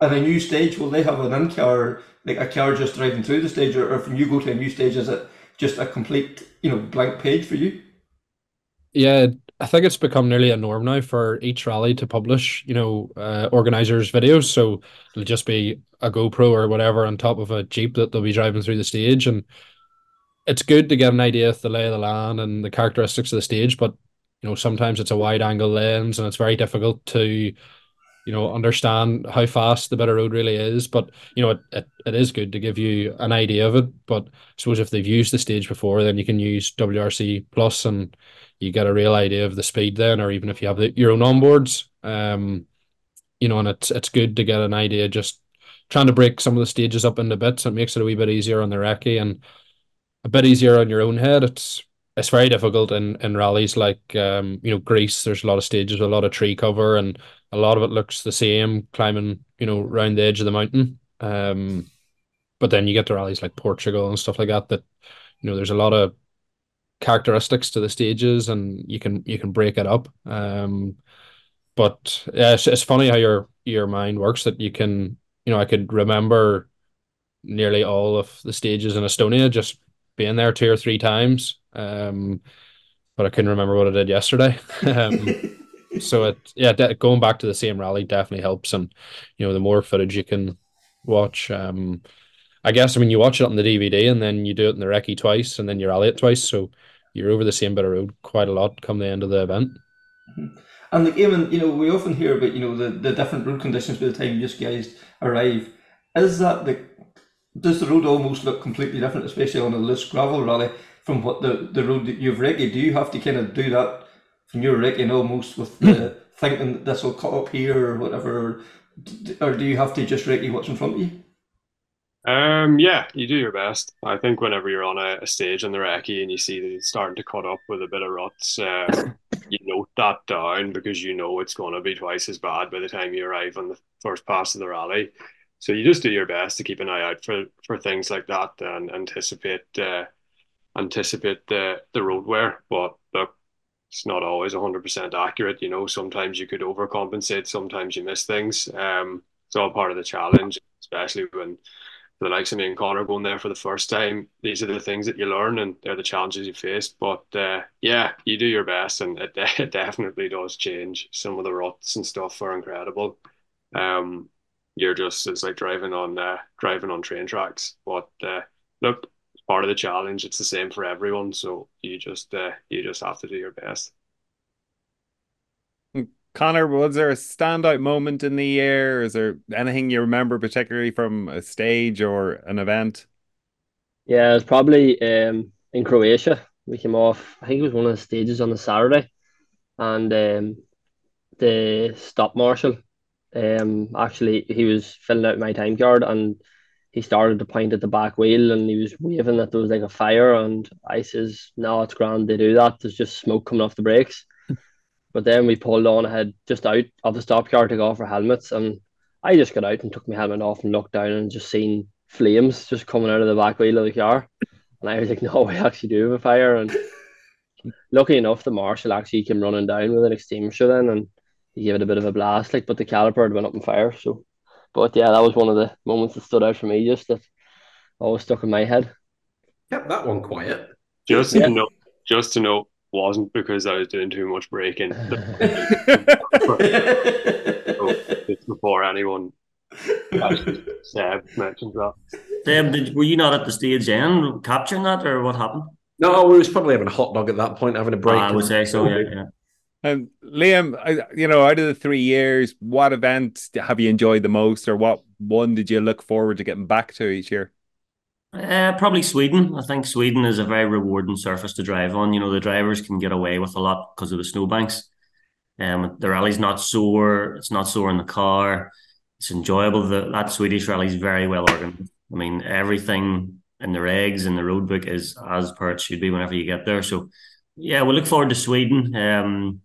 at a new stage, will they have an in car, like a car just driving through the stage, or, or when you go to a new stage, is it just a complete you know blank page for you? Yeah, I think it's become nearly a norm now for each rally to publish, you know, uh, organizers' videos. So it'll just be a GoPro or whatever on top of a Jeep that they'll be driving through the stage. And it's good to get an idea of the lay of the land and the characteristics of the stage. But, you know, sometimes it's a wide angle lens and it's very difficult to, you know, understand how fast the of road really is. But, you know, it, it, it is good to give you an idea of it. But I suppose if they've used the stage before, then you can use WRC Plus and you get a real idea of the speed then, or even if you have the, your own onboards, um, you know, and it's it's good to get an idea. Just trying to break some of the stages up into bits, it makes it a wee bit easier on the recce and a bit easier on your own head. It's it's very difficult in in rallies like um, you know Greece. There's a lot of stages a lot of tree cover, and a lot of it looks the same climbing you know around the edge of the mountain. Um, but then you get to rallies like Portugal and stuff like that. That you know there's a lot of characteristics to the stages and you can you can break it up um but yeah it's, it's funny how your your mind works that you can you know i could remember nearly all of the stages in estonia just being there two or three times um but i couldn't remember what i did yesterday um so it yeah going back to the same rally definitely helps and you know the more footage you can watch um I guess I mean you watch it on the DVD and then you do it in the recce twice and then you rally it twice. So you're over the same bit of road quite a lot come the end of the event. Mm-hmm. And like even you know, we often hear about you know the, the different road conditions by the time you guys arrive. Is that the does the road almost look completely different, especially on a loose gravel rally, from what the, the road that you've recce? Do you have to kind of do that from your recce almost with the thinking that this will cut up here or whatever, or do you have to just recce what's in front of you? Um, yeah, you do your best. I think whenever you're on a, a stage in the recce and you see that it's starting to cut up with a bit of ruts, uh, you note that down because you know it's going to be twice as bad by the time you arrive on the first pass of the rally. So you just do your best to keep an eye out for, for things like that and anticipate uh, anticipate the the road wear. But look, it's not always hundred percent accurate. You know, sometimes you could overcompensate, sometimes you miss things. Um, it's all part of the challenge, especially when the likes of me and Conor going there for the first time, these are the things that you learn and they're the challenges you face. But uh, yeah, you do your best and it, it, definitely does change. Some of the ruts and stuff are incredible. Um, you're just it's like driving on uh, driving on train tracks. But uh, look, it's part of the challenge. It's the same for everyone. So you just uh, you just have to do your best. Conor, was there a standout moment in the year? Is there anything you remember particularly from a stage or an event? Yeah, it was probably um, in Croatia. We came off, I think it was one of the stages on the Saturday, and um, the stop marshal, um, actually, he was filling out my time card and he started to point at the back wheel and he was waving that there was like a fire. And I says, No, it's grand they do that. There's just smoke coming off the brakes. But then we pulled on ahead just out of the stopyard to go off our helmets. And I just got out and took my helmet off and looked down and just seen flames just coming out of the back wheel of the car. And I was like, No, we actually do have a fire. And lucky enough, the marshal actually came running down with an extinguisher then and he gave it a bit of a blast, like, but the caliper had went up in fire. So but yeah, that was one of the moments that stood out for me, just that always stuck in my head. Kept that one quiet. Just yeah. to know, just to know, wasn't because I was doing too much braking. before anyone Seb mentioned that. Seb, did, were you not at the stage then capturing that, or what happened? No, we was probably having a hot dog at that point, having a break. Ah, I would say so. Yeah, yeah. And Liam, you know, out of the three years, what event have you enjoyed the most, or what one did you look forward to getting back to each year? Uh, probably Sweden. I think Sweden is a very rewarding surface to drive on. You know, the drivers can get away with a lot because of the snowbanks. Um, the rally's not sore. It's not sore in the car. It's enjoyable. The, that Swedish rally is very well organized. I mean, everything in the regs and the road book is as per it should be whenever you get there. So, yeah, we look forward to Sweden. Um,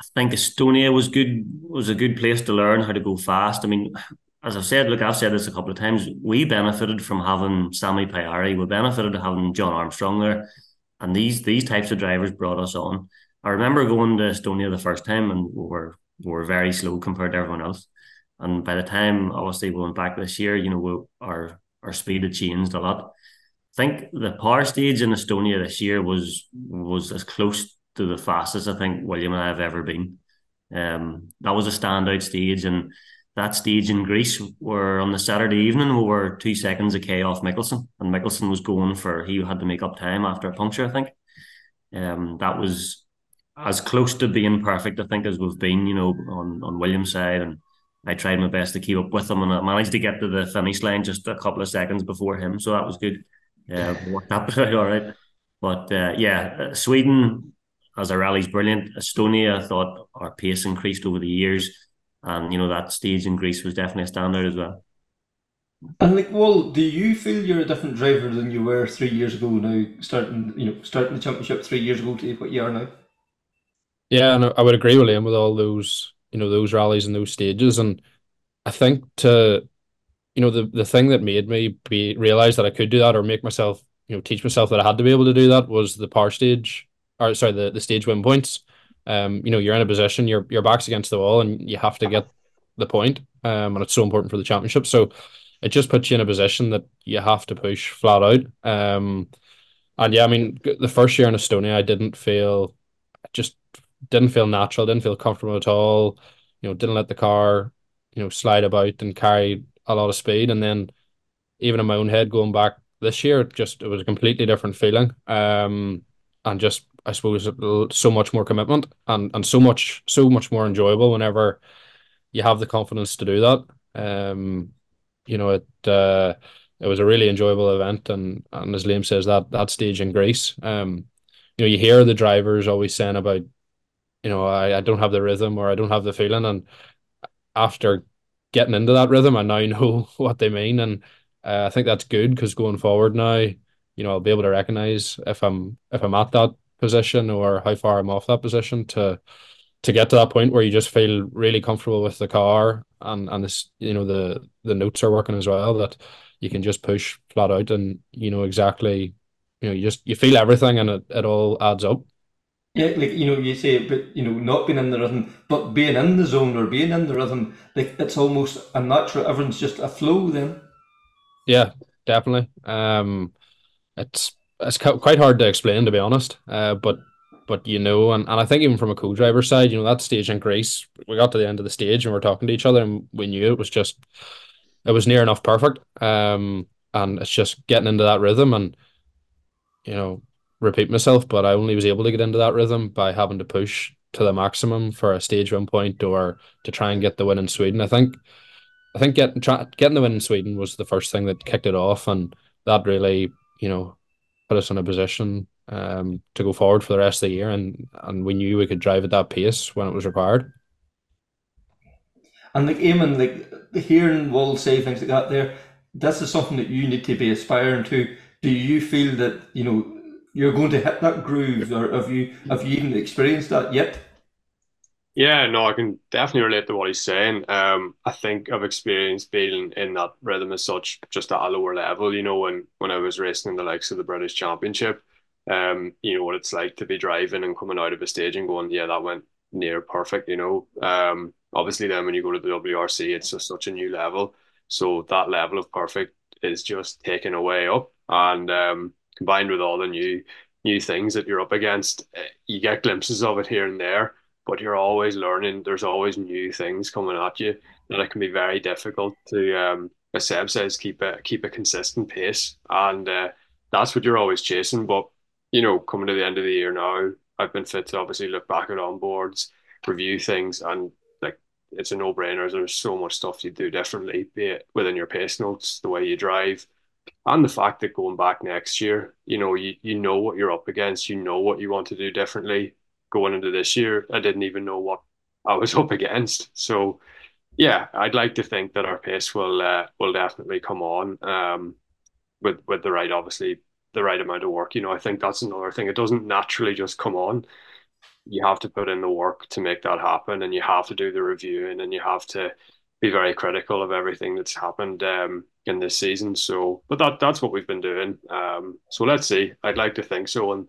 I think Estonia was good was a good place to learn how to go fast. I mean, as I've said, look, I've said this a couple of times. We benefited from having Sami Pajari. We benefited from having Jon Armstrong there, and these these types of drivers brought us on. I remember going to Estonia the first time, and we were we were very slow compared to everyone else. And by the time, obviously, we went back this year, you know, we, our our speed had changed a lot. I think the power stage in Estonia this year was was as close to the fastest I think William and I have ever been. Um, that was a standout stage, and that stage in Greece were on the Saturday evening we were two seconds a k off Mikkelsen, and Mikkelsen was going for he had to make up time after a puncture. I think. Um, that was as close to being perfect I think as we've been, you know, on on William's side, and I tried my best to keep up with him, and I managed to get to the finish line just a couple of seconds before him, so that was good. Uh, worked out all right. But uh, yeah, uh, Sweden as our rally's brilliant. Estonia, I thought our pace increased over the years, and you know that stage in Greece was definitely a standout as well. And like, well, do you feel you're a different driver than you were three years ago? Now, starting, you know, starting the championship three years ago to what you are now. Yeah, and I would agree with him with all those, you know, those rallies and those stages, and I think to, you know, the the thing that made me be realize that I could do that or make myself, you know, teach myself that I had to be able to do that was the power stage or sorry, the, the stage win points. Um, you know, you're in a position, your your back's against the wall, and you have to get the point. Um, and it's so important for the championship. So it just puts you in a position that you have to push flat out. Um, and yeah, I mean, the first year in Estonia, I didn't feel, just didn't feel natural, didn't feel comfortable at all. You know, didn't let the car, you know, slide about and carry a lot of speed. And then even in my own head, going back this year, it just it was a completely different feeling. Um, and just I suppose so much more commitment and and so much so much more enjoyable whenever you have the confidence to do that. Um, you know, it uh, it was a really enjoyable event, and and as Liam says, that that stage in Greece, um, you know, you hear the drivers always saying about, you know, I, I don't have the rhythm or I don't have the feeling, and after getting into that rhythm, I now know what they mean, and uh, I think that's good because going forward now, you know, I'll be able to recognize if I'm if I'm at that position or how far I'm off that position to to get to that point where you just feel really comfortable with the car and and this you know the the notes are working as well that you can just push flat out and you know exactly you know you just you feel everything and it, it all adds up. Yeah like you know you say but you know not being in the rhythm but being in the zone or being in the rhythm like it's almost a natural everyone's just a flow then. Yeah definitely. Um it's it's quite hard to explain to be honest. Uh, but but you know, and, and I think even from a co-driver side, you know, that stage in Greece, we got to the end of the stage and we are talking to each other, and we knew it was just it was near enough perfect. Um, and it's just getting into that rhythm and you know, repeat myself, but I only was able to get into that rhythm by having to push to the maximum for a stage one point or to try and get the win in Sweden. I think I think getting try, getting the win in Sweden was the first thing that kicked it off, and that really, you know, put us in a position um, to go forward for the rest of the year, and and we knew we could drive at that pace when it was required. And like Eamonn, like hearing Wald say things like that, there, this is something that you need to be aspiring to. Do you feel that you know you're going to hit that groove, or have you have you even experienced that yet? Yeah, no, I can definitely relate to what he's saying. Um, I think I've experienced being in that rhythm as such, just at a lower level. You know, when when I was racing in the likes of the British Championship, um, you know what it's like to be driving and coming out of a stage and going, yeah, that went near perfect. You know, um, obviously then when you go to the WRC, it's just such a new level. So that level of perfect is just taken away up, and um, combined with all the new new things that you're up against, eh, you get glimpses of it here and there but you're always learning. There's always new things coming at you, and it can be very difficult to, um, as Seb says, keep a keep a consistent pace, and uh, that's what you're always chasing. But you know, coming to the end of the year now, I've been fit to obviously look back at onboards, review things, and like it's a no brainer. There's so much stuff you do differently, be it within your pace notes, the way you drive, and the fact that going back next year, you know, you, you know what you're up against, you know what you want to do differently going into this year, I didn't even know what I was up against. So, yeah, I'd like to think that our pace will uh, will definitely come on um, with with the right, obviously, the right amount of work. You know, I think that's another thing. It doesn't naturally just come on. You have to put in the work to make that happen, and you have to do the reviewing, and you have to be very critical of everything that's happened um, in this season. So, but that that's what we've been doing. Um, so let's see. I'd like to think so, and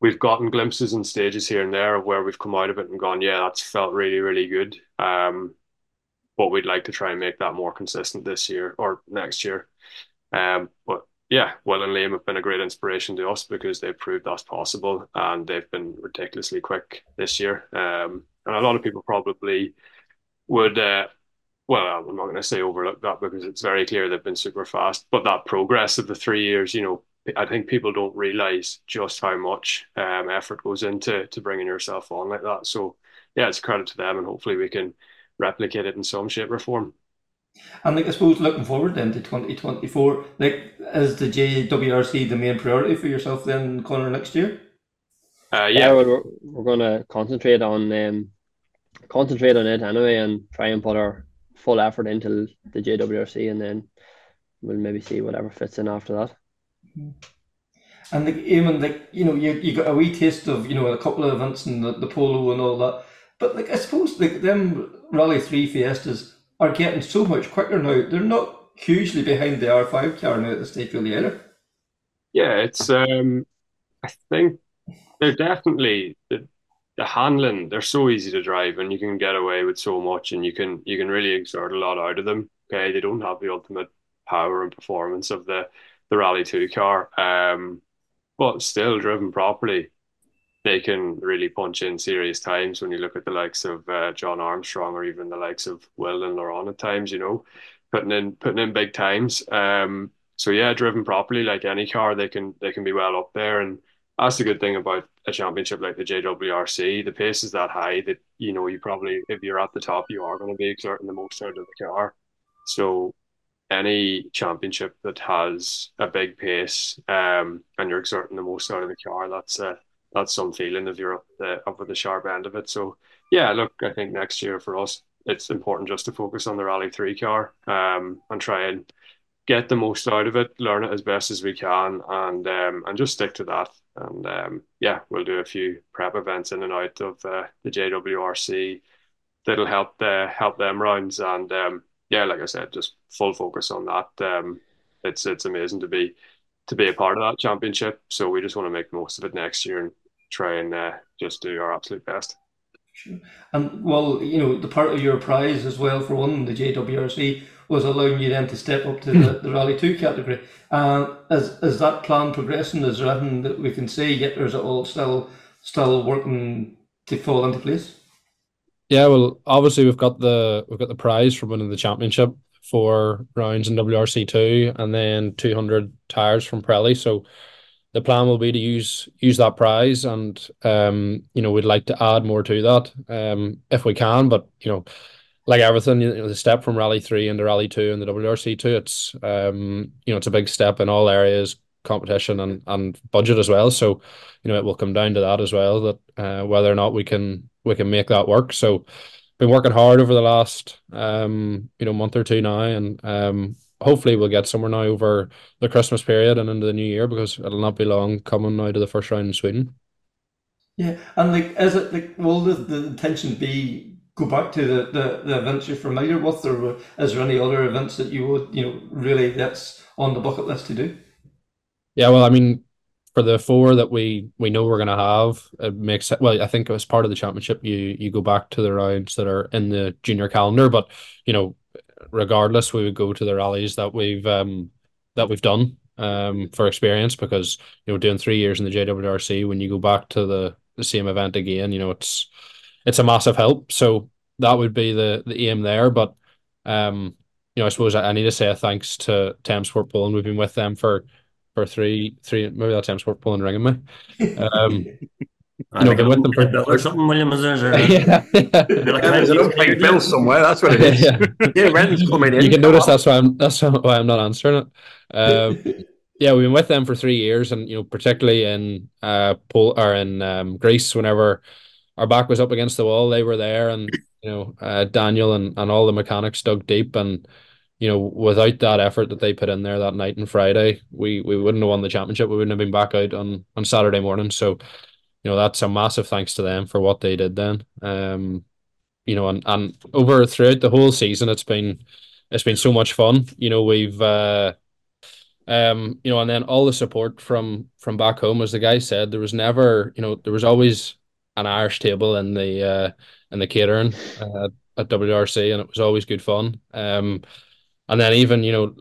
we've gotten glimpses and stages here and there of where we've come out of it and gone, yeah, that's felt really, really good. Um, but we'd like to try and make that more consistent this year or next year. Um, but yeah, Will and Liam have been a great inspiration to us because they've proved that's possible and they've been ridiculously quick this year. Um, and a lot of people probably would, uh, well, I'm not going to say overlook that because it's very clear they've been super fast, but that progress of the three years, you know, I think people don't realize just how much um, effort goes into to bringing yourself on like that. So yeah, it's credit to them, and hopefully we can replicate it in some shape or form. And like I suppose looking forward then to twenty twenty four, like is the JWRC the main priority for yourself then, Conor, next year? Uh, yeah, we're, we're going to concentrate on um, concentrate on it anyway, and try and put our full effort into the JWRC, and then we'll maybe see whatever fits in after that. And like even like you know you, you got a wee taste of you know a couple of events and the, the polo and all that, but like I suppose like them Rally Three Fiestas are getting so much quicker now. They're not hugely behind the R five car now at the really either. Yeah, it's um, I think they're definitely the, the handling. They're so easy to drive, and you can get away with so much, and you can you can really exert a lot out of them. Okay, they don't have the ultimate power and performance of the the Rally 2 car. Um, but still driven properly, they can really punch in serious times when you look at the likes of uh, Jon Armstrong or even the likes of Will and Laurent at times, you know, putting in putting in big times. Um, so yeah, driven properly like any car, they can they can be well up there, and that's the good thing about a championship like the JWRC. The pace is that high that you know you probably if you're at the top, you are going to be exerting the most out of the car. So any championship that has a big pace um, and you're exerting the most out of the car, that's uh, that's some feeling if you're up, the, up at the sharp end of it. So yeah, look, I think next year for us, it's important just to focus on the Rally Three car um, and try and get the most out of it, learn it as best as we can, and um, and just stick to that. And um, yeah, we'll do a few prep events in and out of uh, the JWRC that'll help the help them rounds and um, yeah, like I said, just full focus on that. Um, it's it's amazing to be to be a part of that championship. So we just want to make the most of it next year and try and uh, just do our absolute best. Sure. And well, you know, the part of your prize as well for one, the JWRC, was allowing you then to step up to the, the Rally Two category. Uh, is is that plan progressing? Is there anything that we can say yet, or is it all still still working to fall into place? Yeah, well, obviously we've got the we've got the prize for winning the championship for rounds in WRC two, and then two hundred tires from Pirelli. So the plan will be to use use that prize, and um, you know, we'd like to add more to that, um, if we can. But you know, like everything, you know, the step from Rally three into Rally two and the WRC two, it's um, you know, it's a big step in all areas, competition and and budget as well. So, you know, it will come down to that as well. That uh, whether or not we can we can make that work. So been working hard over the last um you know month or two now, and um hopefully we'll get somewhere now over the Christmas period and into the new year because it'll not be long coming now to the first round in Sweden. Yeah, and like, is it like, will the, the intention be go back to the, the, the events you're familiar with, or is there any other events that you would, you know, really that's on the bucket list to do? Yeah, well, I mean, for the four that we we know we're going to have, it makes. Well, I think as part of the championship, you you go back to the rounds that are in the junior calendar, but you know, regardless, we would go to the rallies that we've um that we've done um for experience because you know doing three years in the JWRC when you go back to the the same event again, you know, it's it's a massive help. So that would be the the aim there. But um, you know, I suppose I, need to say thanks to M-Sport Poland. We've been with them for for three three maybe that M-Sport Poland ringing me. Um I know, been with them for or something, William. Is there? yeah, like, there's an unpaid bill somewhere. That's what it is. yeah, yeah rent's coming in. You can notice that's why I'm that's why I'm not answering it. Um, yeah, we've been with them for three years, and you know, particularly in uh Pol or in um, Greece, whenever our back was up against the wall, they were there, and you know, uh, Daniel and and all the mechanics dug deep, and you know, without that effort that they put in there that night and Friday, we we wouldn't have won the championship. We wouldn't have been back out on on Saturday morning. So, you know, that's a massive thanks to them for what they did then. Um, you know, and and over throughout the whole season, it's been it's been so much fun. You know, we've uh um, you know, and then all the support from from back home, as the guy said, there was never, you know, there was always an Irish table in the uh in the catering uh, at WRC, and it was always good fun. Um, and then even you know,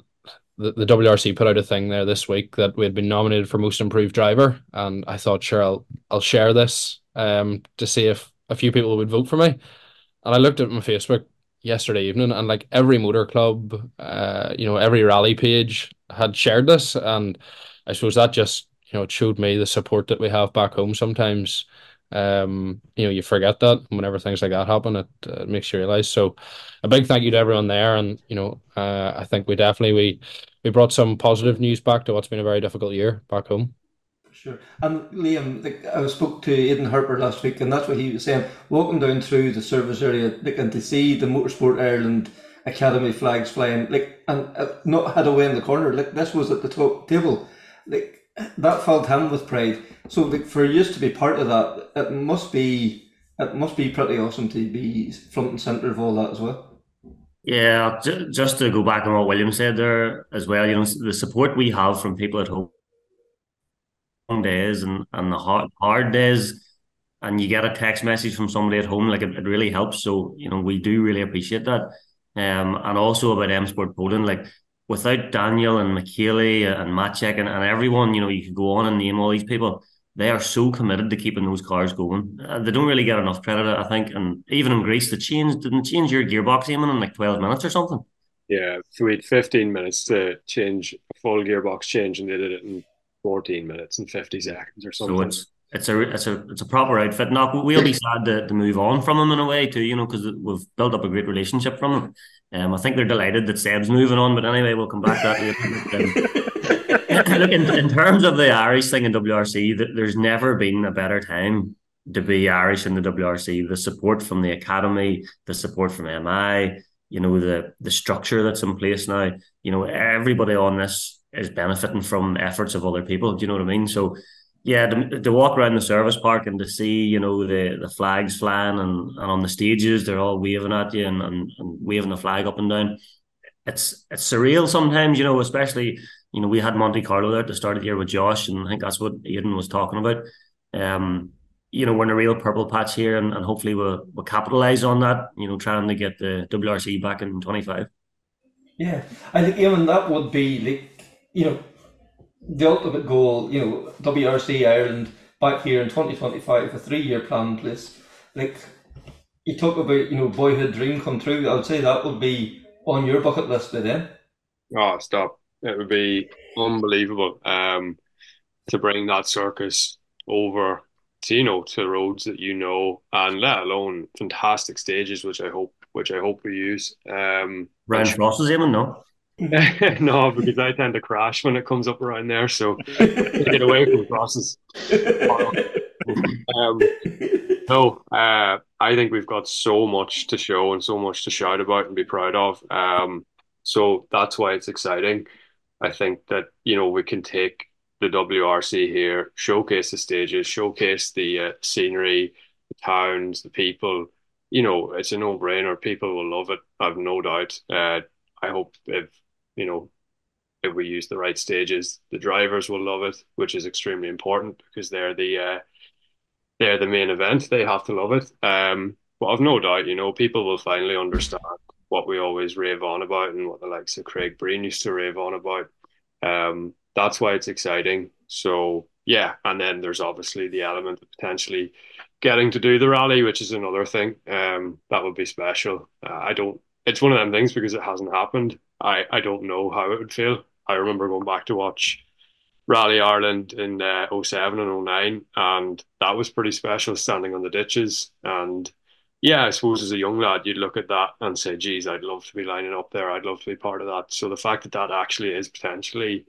the, the WRC put out a thing there this week that we had been nominated for most improved driver, and I thought, sure, I'll I'll share this um to see if a few people would vote for me. And I looked at my Facebook yesterday evening, and like every motor club, uh, you know, every rally page had shared this, and I suppose that just you know it showed me the support that we have back home. Sometimes, um, you know, you forget that whenever things like that happen, it, uh, makes you realize. So, a big thank you to everyone there, and you know, uh, I think we definitely we we brought some positive news back to what's been a very difficult year back home. Sure. And Liam, I spoke to Aidan Harper last week, and that's what he was saying. Walking down through the service area, like, and to see the Motorsport Ireland academy flags flying, like, and uh, not had away in the corner. Like this was at the top table, like that filled him with pride. So, for you to be part of that, it must be it must be pretty awesome to be front and center of all that as well. Yeah, just to go back on what William said there as well, you know, the support we have from people at home on days and, and the hard, hard days and you get a text message from somebody at home, like it, it really helps. So, you know, we do really appreciate that. Um, and also about M Sport Poland, like without Daniel and Michele and Maciek and, and everyone, you know, you could go on and name all these people. They are so committed to keeping those cars going. Uh, they don't really get enough credit, I think. And even in Greece, the change didn't change your gearbox even in like twelve minutes or something. Yeah, so we had fifteen minutes to change a full gearbox change, and they did it in fourteen minutes and fifty seconds or something. So it's it's a it's a it's a proper outfit. Now we'll be sad to, to move on from them in a way too, you know, because we've built up a great relationship from them. Um, I think they're delighted that Seb's moving on, but anyway, we'll come back to that later. Look, in, in terms of the Irish thing in WRC, there's never been a better time to be Irish in the WRC. The support from the academy, the support from MI, you know, the the structure that's in place now. You know, everybody on this is benefiting from efforts of other people. Do you know what I mean? So yeah, to, to walk around the service park and to see, you know, the, the flags flying and, and on the stages they're all waving at you and, and, and waving the flag up and down. It's it's surreal sometimes, you know, especially, you know, we had Monte Carlo there the start of the year with Josh, and I think that's what Aidan was talking about. Um, you know, we're in a real purple patch here and, and hopefully we'll we'll capitalize on that, you know, trying to get the WRC back in twenty five. Yeah. I think even that would be like you know, the ultimate goal, you know, WRC Ireland back here in 2025, a three year plan in place. Like, you talk about, you know, boyhood dream come true. I would say that would be on your bucket list by then. Oh, stop. It would be unbelievable um, to bring that circus over to, you know, to roads that you know, and let alone fantastic stages, which I hope, which I hope we use. Um, Ryan Frost is aiming, no? no, because I tend to crash when it comes up around there. So get away from crosses. um, no, uh, I think we've got so much to show and so much to shout about and be proud of. Um, So that's why it's exciting. I think that you know we can take the WRC here, showcase the stages, showcase the uh, scenery, the towns, the people. You know, it's a no-brainer. People will love it. I've no doubt. Uh, I hope if you know if we use the right stages, the drivers will love it, which is extremely important because they're the uh, they're the main event. They have to love it. Um, but I've no doubt, you know, people will finally understand what we always rave on about and what the likes of Craig Breen used to rave on about. Um, that's why it's exciting. So yeah, and then there's obviously the element of potentially getting to do the rally, which is another thing. Um, that would be special. Uh, I don't. It's one of them things because it hasn't happened. I I don't know how it would feel. I remember going back to watch Rally Ireland in uh, 07 and 09, and that was pretty special standing on the ditches. And yeah, I suppose as a young lad, you'd look at that and say, geez, I'd love to be lining up there. I'd love to be part of that. So the fact that that actually is potentially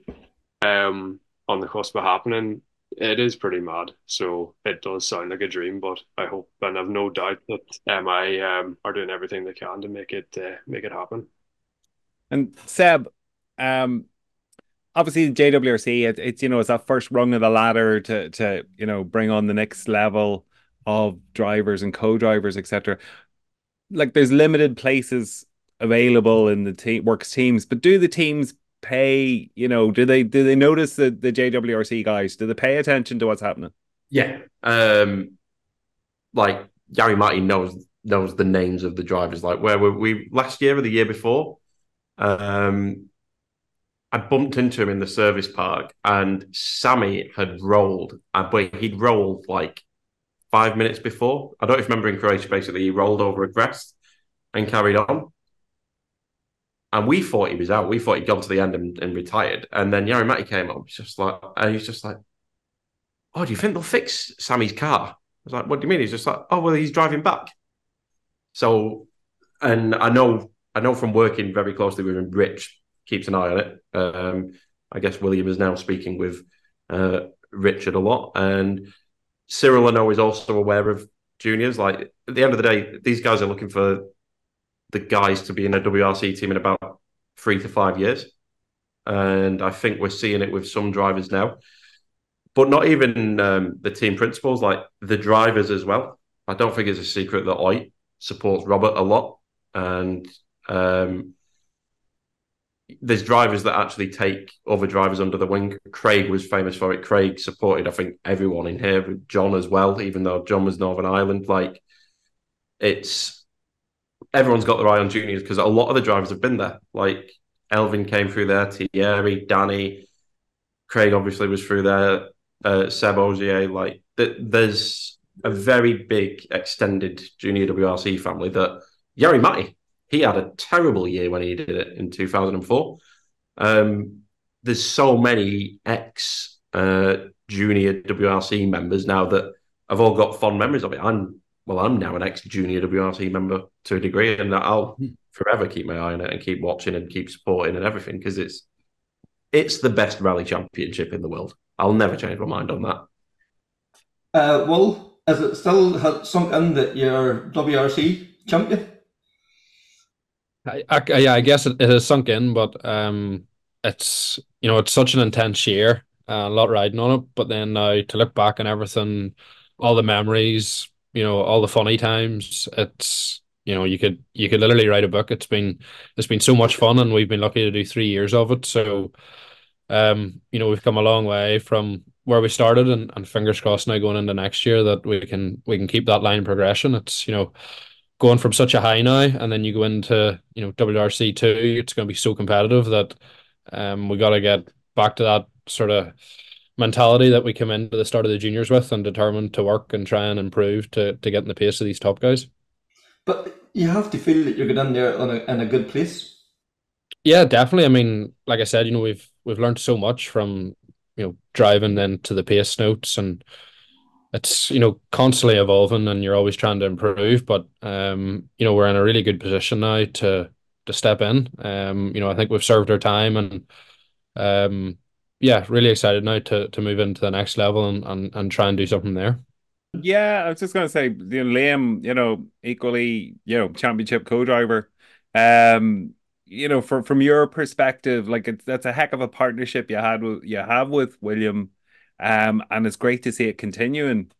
um, on the cusp of happening, it is pretty mad. So it does sound like a dream, but I hope and I've no doubt that MI um, are doing everything they can to make it uh, make it happen. And Seb, um, obviously the JWRC, it, it's you know it's that first rung of the ladder to to you know bring on the next level of drivers and co-drivers, etc. Like there's limited places available in the team works teams, but do the teams pay? You know, do they do they notice the the JWRC guys? Do they pay attention to what's happening? Yeah, um, like Jari Matti knows knows the names of the drivers. Like where were we last year or the year before? Um, I bumped into him in the service park, and Sami had rolled, uh, but he'd rolled like five minutes before. I don't remember in Croatia. Basically, he rolled over a crest and carried on. And we thought he was out. We thought he'd gone to the end and, and retired. And then Jari Matti came up. Just like, and he's just like, "Oh, do you think they'll fix Sami's car?" I was like, "What do you mean?" He's just like, "Oh, well, he's driving back." So, and I know, I know from working very closely with him, Rich keeps an eye on it. Um, I guess William is now speaking with uh, Richard a lot, and Cyril I know is also aware of juniors. Like at the end of the day, these guys are looking for the guys to be in a WRC team in about three to five years, and I think we're seeing it with some drivers now. But not even um, the team principals, like the drivers as well. I don't think it's a secret that Ott supports Robert a lot, and um, there's drivers that actually take other drivers under the wing. Craig was famous for it. Craig supported, I think, everyone in here, John as well, even though John was Northern Ireland. Like, it's everyone's got their eye on juniors because a lot of the drivers have been there. Like, Elfyn came through there, Thierry, Danny, Craig obviously was through there, uh, Seb Ogier. Like, th- there's a very big extended junior WRC family that Jari Matti he had a terrible year when he did it in 2004. Um, there's so many ex uh, junior WRC members now that I've all got fond memories of it. I'm well, I'm now an ex junior WRC member to a degree, and I'll hmm. forever keep my eye on it and keep watching and keep supporting and everything because it's it's the best rally championship in the world. I'll never change my mind on that. Uh, well, has it still sunk in that you're WRC champion? I, I, yeah, I guess it, it has sunk in, but um, it's you know it's such an intense year, uh, a lot riding on it. But then now to look back and everything, all the memories, you know, all the funny times, it's you know you could you could literally write a book. It's been it's been so much fun, and we've been lucky to do three years of it. So, um, you know, we've come a long way from where we started, and, and fingers crossed now going into next year that we can we can keep that line progression. It's you know going from such a high now, and then you go into you know WRC two, it's going to be so competitive that um we got to get back to that sort of mentality that we come into the start of the juniors with, and determined to work and try and improve to to get in the pace of these top guys. But you have to feel that you're getting in there on a, in a good place. Yeah, definitely. I mean, like I said, you know, we've we've learned so much from you know driving then to the pace notes and it's you know constantly evolving and you're always trying to improve but um you know we're in a really good position now to to step in. Um you know i think we've served our time and um yeah really excited now to to move into the next level and and, and try and do something there. Yeah i was just going to say you know liam you know equally you know championship co-driver. Um you know, from from your perspective, like it's that's a heck of a partnership you had with you have with William, um, and it's great to see it continuing.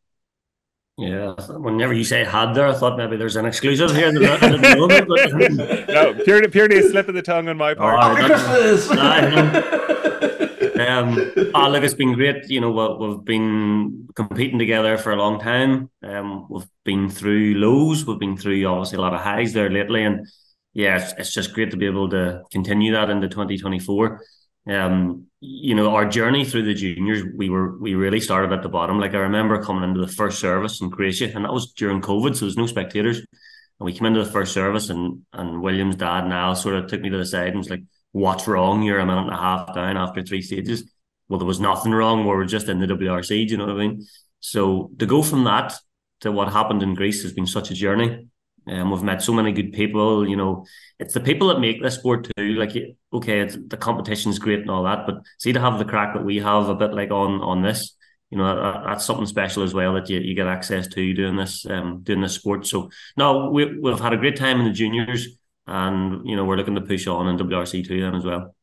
Yeah, whenever you say had there, I thought maybe there's an exclusive here. That I didn't know about, but- no, purely purely a slip of the tongue on my part. Oh, Christmas! um, ah, look, it's been great. You know, we- we've been competing together for a long time. Um, we've been through lows. We've been through obviously a lot of highs there lately, and yeah, it's, it's just great to be able to continue that into 2024. Um, you know, our journey through the juniors, we were we really started at the bottom. Like I remember coming into the first service in Croatia, and that was during COVID, so there was no spectators. And we came into the first service, and and William's dad now sort of took me to the side and was like, "What's wrong? You're a minute and a half down after three stages." Well, there was nothing wrong. We were just in the WRC. Do you know what I mean? So to go from that to what happened in Greece has been such a journey. Um, we've met so many good people. You know, it's the people that make this sport too. Like, okay, it's, the competition's great and all that, but see to have the crack that we have a bit like on on this, you know, that, that's something special as well that you, you get access to doing this um doing this sport. So no, we we've had a great time in the juniors, and you know we're looking to push on in WRC two then as well.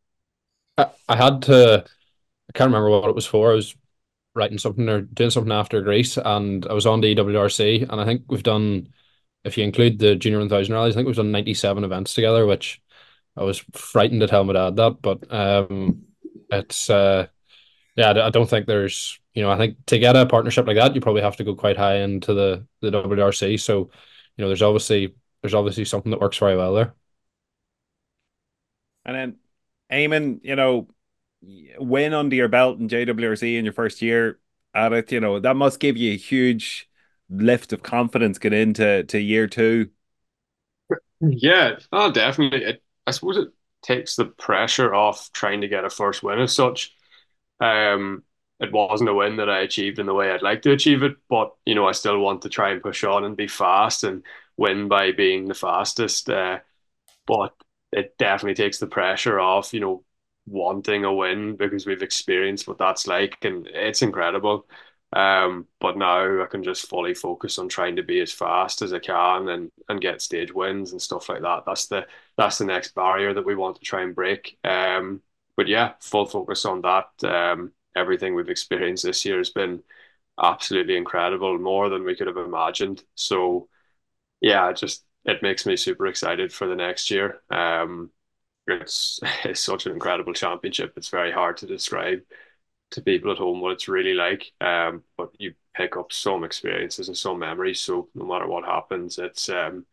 I, I had to. I can't remember what it was for. I was writing something or doing something after Greece, and I was on the EWRC, and I think we've done, if you include the junior one thousand rallies, I think we've done ninety seven events together, which I was frightened to tell my dad that, but um, it's uh, yeah, I don't think there's, you know, I think to get a partnership like that, you probably have to go quite high into the the WRC. So, you know, there's obviously there's obviously something that works very well there. And then, Eamonn, you know, win under your belt in JWRC in your first year at it, you know, that must give you a huge lift of confidence get into to year two. Yeah, oh, definitely. It, I suppose it takes the pressure off trying to get a first win as such. Um, it wasn't a win that I achieved in the way I'd like to achieve it, but you know, I still want to try and push on and be fast and win by being the fastest. Uh, but it definitely takes the pressure off, you know, wanting a win because we've experienced what that's like and it's incredible. Um, but now I can just fully focus on trying to be as fast as I can and and get stage wins and stuff like that. That's the that's the next barrier that we want to try and break. Um, but yeah, full focus on that. Um, everything we've experienced this year has been absolutely incredible, more than we could have imagined. So yeah, just it makes me super excited for the next year. Um, it's it's such an incredible championship. It's very hard to describe to people at home what it's really like. Um, but you pick up some experiences and some memories. So no matter what happens, it's um,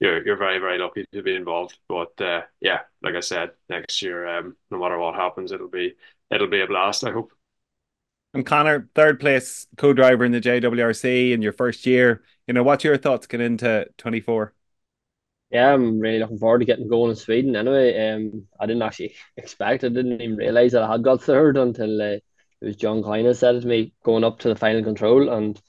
you're you're very very lucky to be involved. But uh, yeah, like I said, next year, um, no matter what happens, it'll be it'll be a blast. I hope. And Conor, third place co-driver in the JWRC in your first year. You know, what's your thoughts going into twenty four? Yeah, I'm really looking forward to getting going in Sweden. Anyway, um, I didn't actually expect. I didn't even realize that I had got third until uh, it was John Klein said it to me going up to the final control, and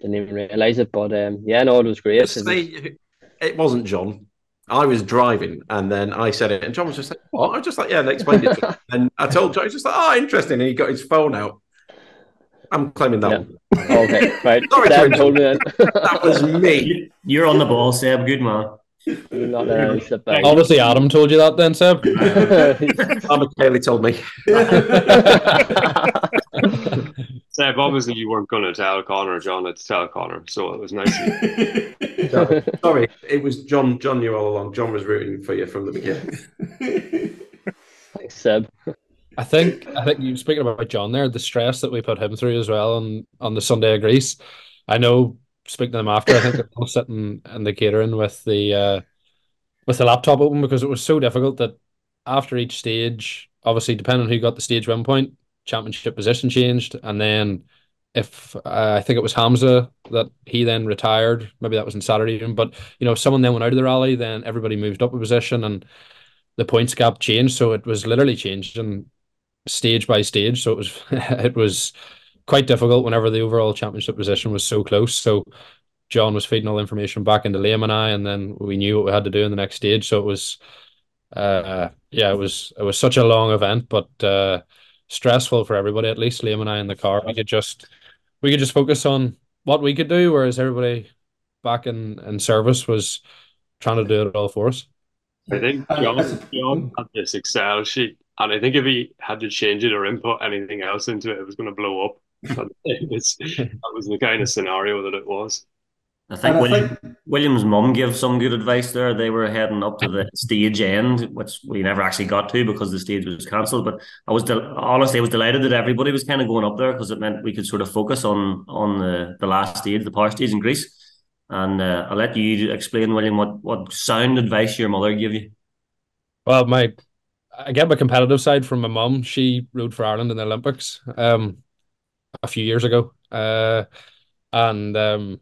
didn't even realize it. But um, yeah, no, it was great. Just say, it wasn't John. I was driving, and then I said it, and John was just like, "What?" I was just like, "Yeah," and explained it. To him. and I told John, he's just like, "Oh, interesting," and he got his phone out. I'm claiming that Yeah. one. okay, right. Sorry to Seb told me then. That was me. You're on the ball, Seb. Good man. You're not letting any slip. Obviously, Adam told you that then, Seb. Mama Kaylee told me. Seb, obviously you weren't going to tell Conor. John had to tell Conor, so it was nice. of you. Sorry, sorry, it was John. John knew all along. John was rooting for you from the beginning. Thanks, Seb. I think I think you speaking about John there, the stress that we put him through as well on on the Sunday of Greece. I know speaking to them after, I think they're all sitting in the catering with the uh with the laptop open because it was so difficult that after each stage, obviously depending on who got the stage win point, championship position changed, and then if uh, I think it was Hamza that he then retired, maybe that was in Saturday even, but you know, if someone then went out of the rally, then everybody moved up a position and the points gap changed. So it was literally changed and stage by stage. So it was it was quite difficult whenever the overall championship position was so close. So John was feeding all the information back into Liam and I, and then we knew what we had to do in the next stage. So it was, uh, yeah, it was it was such a long event, but uh, stressful for everybody. At least Liam and I in the car, we could just we could just focus on what we could do, whereas everybody back in in service was trying to do it all for us. I think John, John had this Excel sheet, and I think if he had to change it or input anything else into it, it was going to blow up. it was, that was the kind of scenario that it was. I think, William, think William's mum gave some good advice there. They were heading up to the stage end, which we never actually got to because the stage was cancelled. But I was del- honestly, I was delighted that everybody was kind of going up there because it meant we could sort of focus on on the, the last stage, the power stage in Greece. And uh, I'll let you explain, William, what what sound advice your mother gave you. Well, my I get my competitive side from my mum. She rode for Ireland in the Olympics um, a few years ago, uh, and um,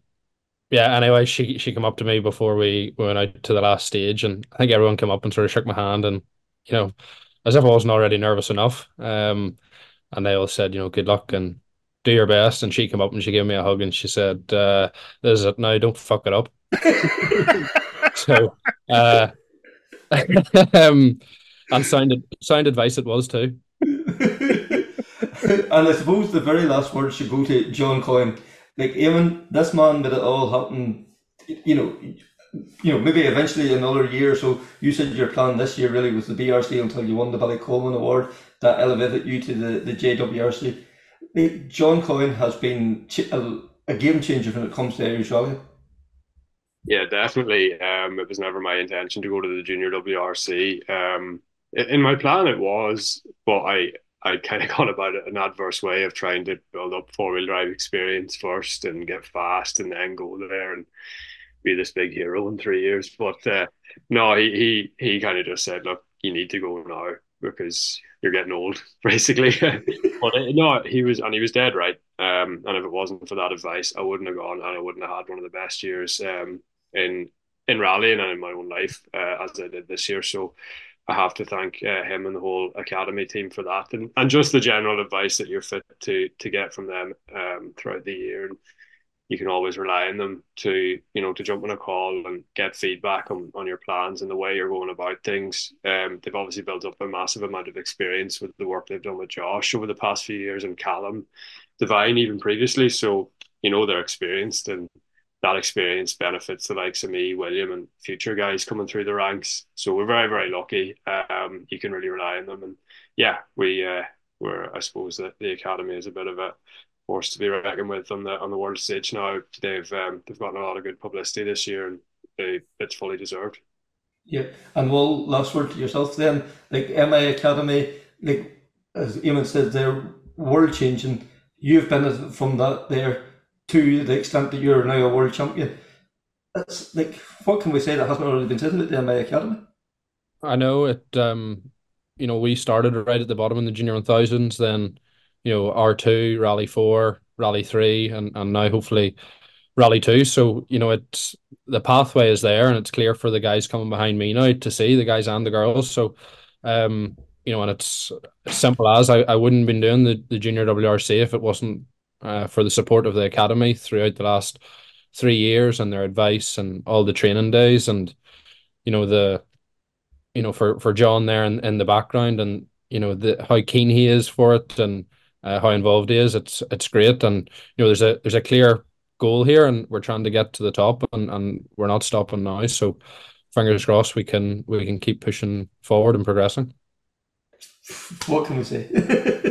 yeah, anyway, she she came up to me before we went out to the last stage, and I think everyone came up and sort of shook my hand, and you know, as if I wasn't already nervous enough. Um, and they all said, you know, good luck and do your best. And she came up and she gave me a hug and she said, uh, "This is it now. Don't fuck it up." so, uh, um, and sound sound advice it was too. and I suppose the very last words should go to John Coyne like even this man made it all happen. You know, you know, maybe eventually another year or so. You said your plan this year really was the BRC until you won the Billy Coleman Award that elevated you to the, the JWRC. John Coyne has been a, a game changer when it comes to Irish rally. Yeah, definitely. Um, it was never my intention to go to the junior WRC. Um, in my plan, it was, but I I kind of gone about it an adverse way of trying to build up four wheel drive experience first and get fast and then go there and be this big hero in three years. But uh, no, he he he kind of just said, look, you need to go now because you're getting old, basically. but uh, no, he was and he was dead right. Um, and if it wasn't for that advice, I wouldn't have gone and I wouldn't have had one of the best years um, in in rallying and in my own life uh, as I did this year. So I have to thank uh, him and the whole academy team for that, and and just the general advice that you're fit to to get from them um, throughout the year, and you can always rely on them to you know to jump on a call and get feedback on, on your plans and the way you're going about things. Um, they've obviously built up a massive amount of experience with the work they've done with Josh over the past few years, and Callum, Devine even previously. So you know they're experienced and that experience benefits the likes of me, William, and future guys coming through the ranks. So we're very, very lucky. Um, you can really rely on them, and yeah, we uh, we're I suppose that the academy is a bit of a force to be reckoned with on the on the world stage now. They've um, they've gotten a lot of good publicity this year, and they, it's fully deserved. Yeah, and well, last word to yourself then. Like MI Academy, like as Eamonn said, they're world changing. You've been from that there to the extent that you're now a world champion. It's like what can we say that hasn't already been said about the MI Academy? I know it. Um, you know, we started right at the bottom in the junior one thousands. Then, you know, R two, Rally four, Rally three, and and now hopefully Rally two. So you know, it's the pathway is there, and it's clear for the guys coming behind me now to see the guys and the girls. So, um, you know, and it's simple as I, I wouldn't have been doing the, the junior WRC if it wasn't uh, for the support of the academy throughout the last three years and their advice and all the training days and you know the you know for for John there in, in the background and you know the how keen he is for it and uh, how involved he is it's it's great. And you know there's a there's a clear goal here and we're trying to get to the top and, and we're not stopping now. So fingers crossed we can we can keep pushing forward and progressing. What can we say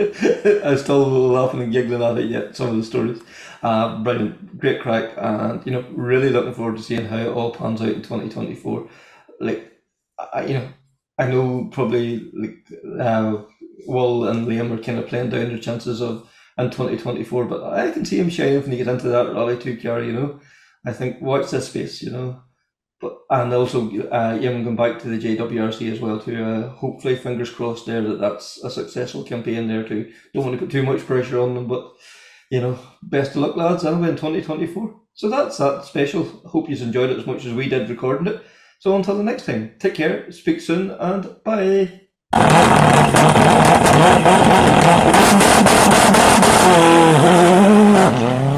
I'm still laughing and giggling at it yet, some of the stories. Uh, brilliant, great crack, and you know, really looking forward to seeing how it all pans out in 2024. Like, I, you know, I know probably like uh, Will and Liam are kind of playing down their chances of in 2024, but I can see him shining when he gets into that Rally 2 car, you know. I think watch this space, you know and also uh, even going back to the JWRC as well too. Uh, hopefully, fingers crossed there that that's a successful campaign there too. Don't want to put too much pressure on them, but you know, best of luck, lads. Anyway, in twenty twenty four. So that's that special. Hope you enjoyed it as much as we did recording it. So until the next time, take care, speak soon, and bye.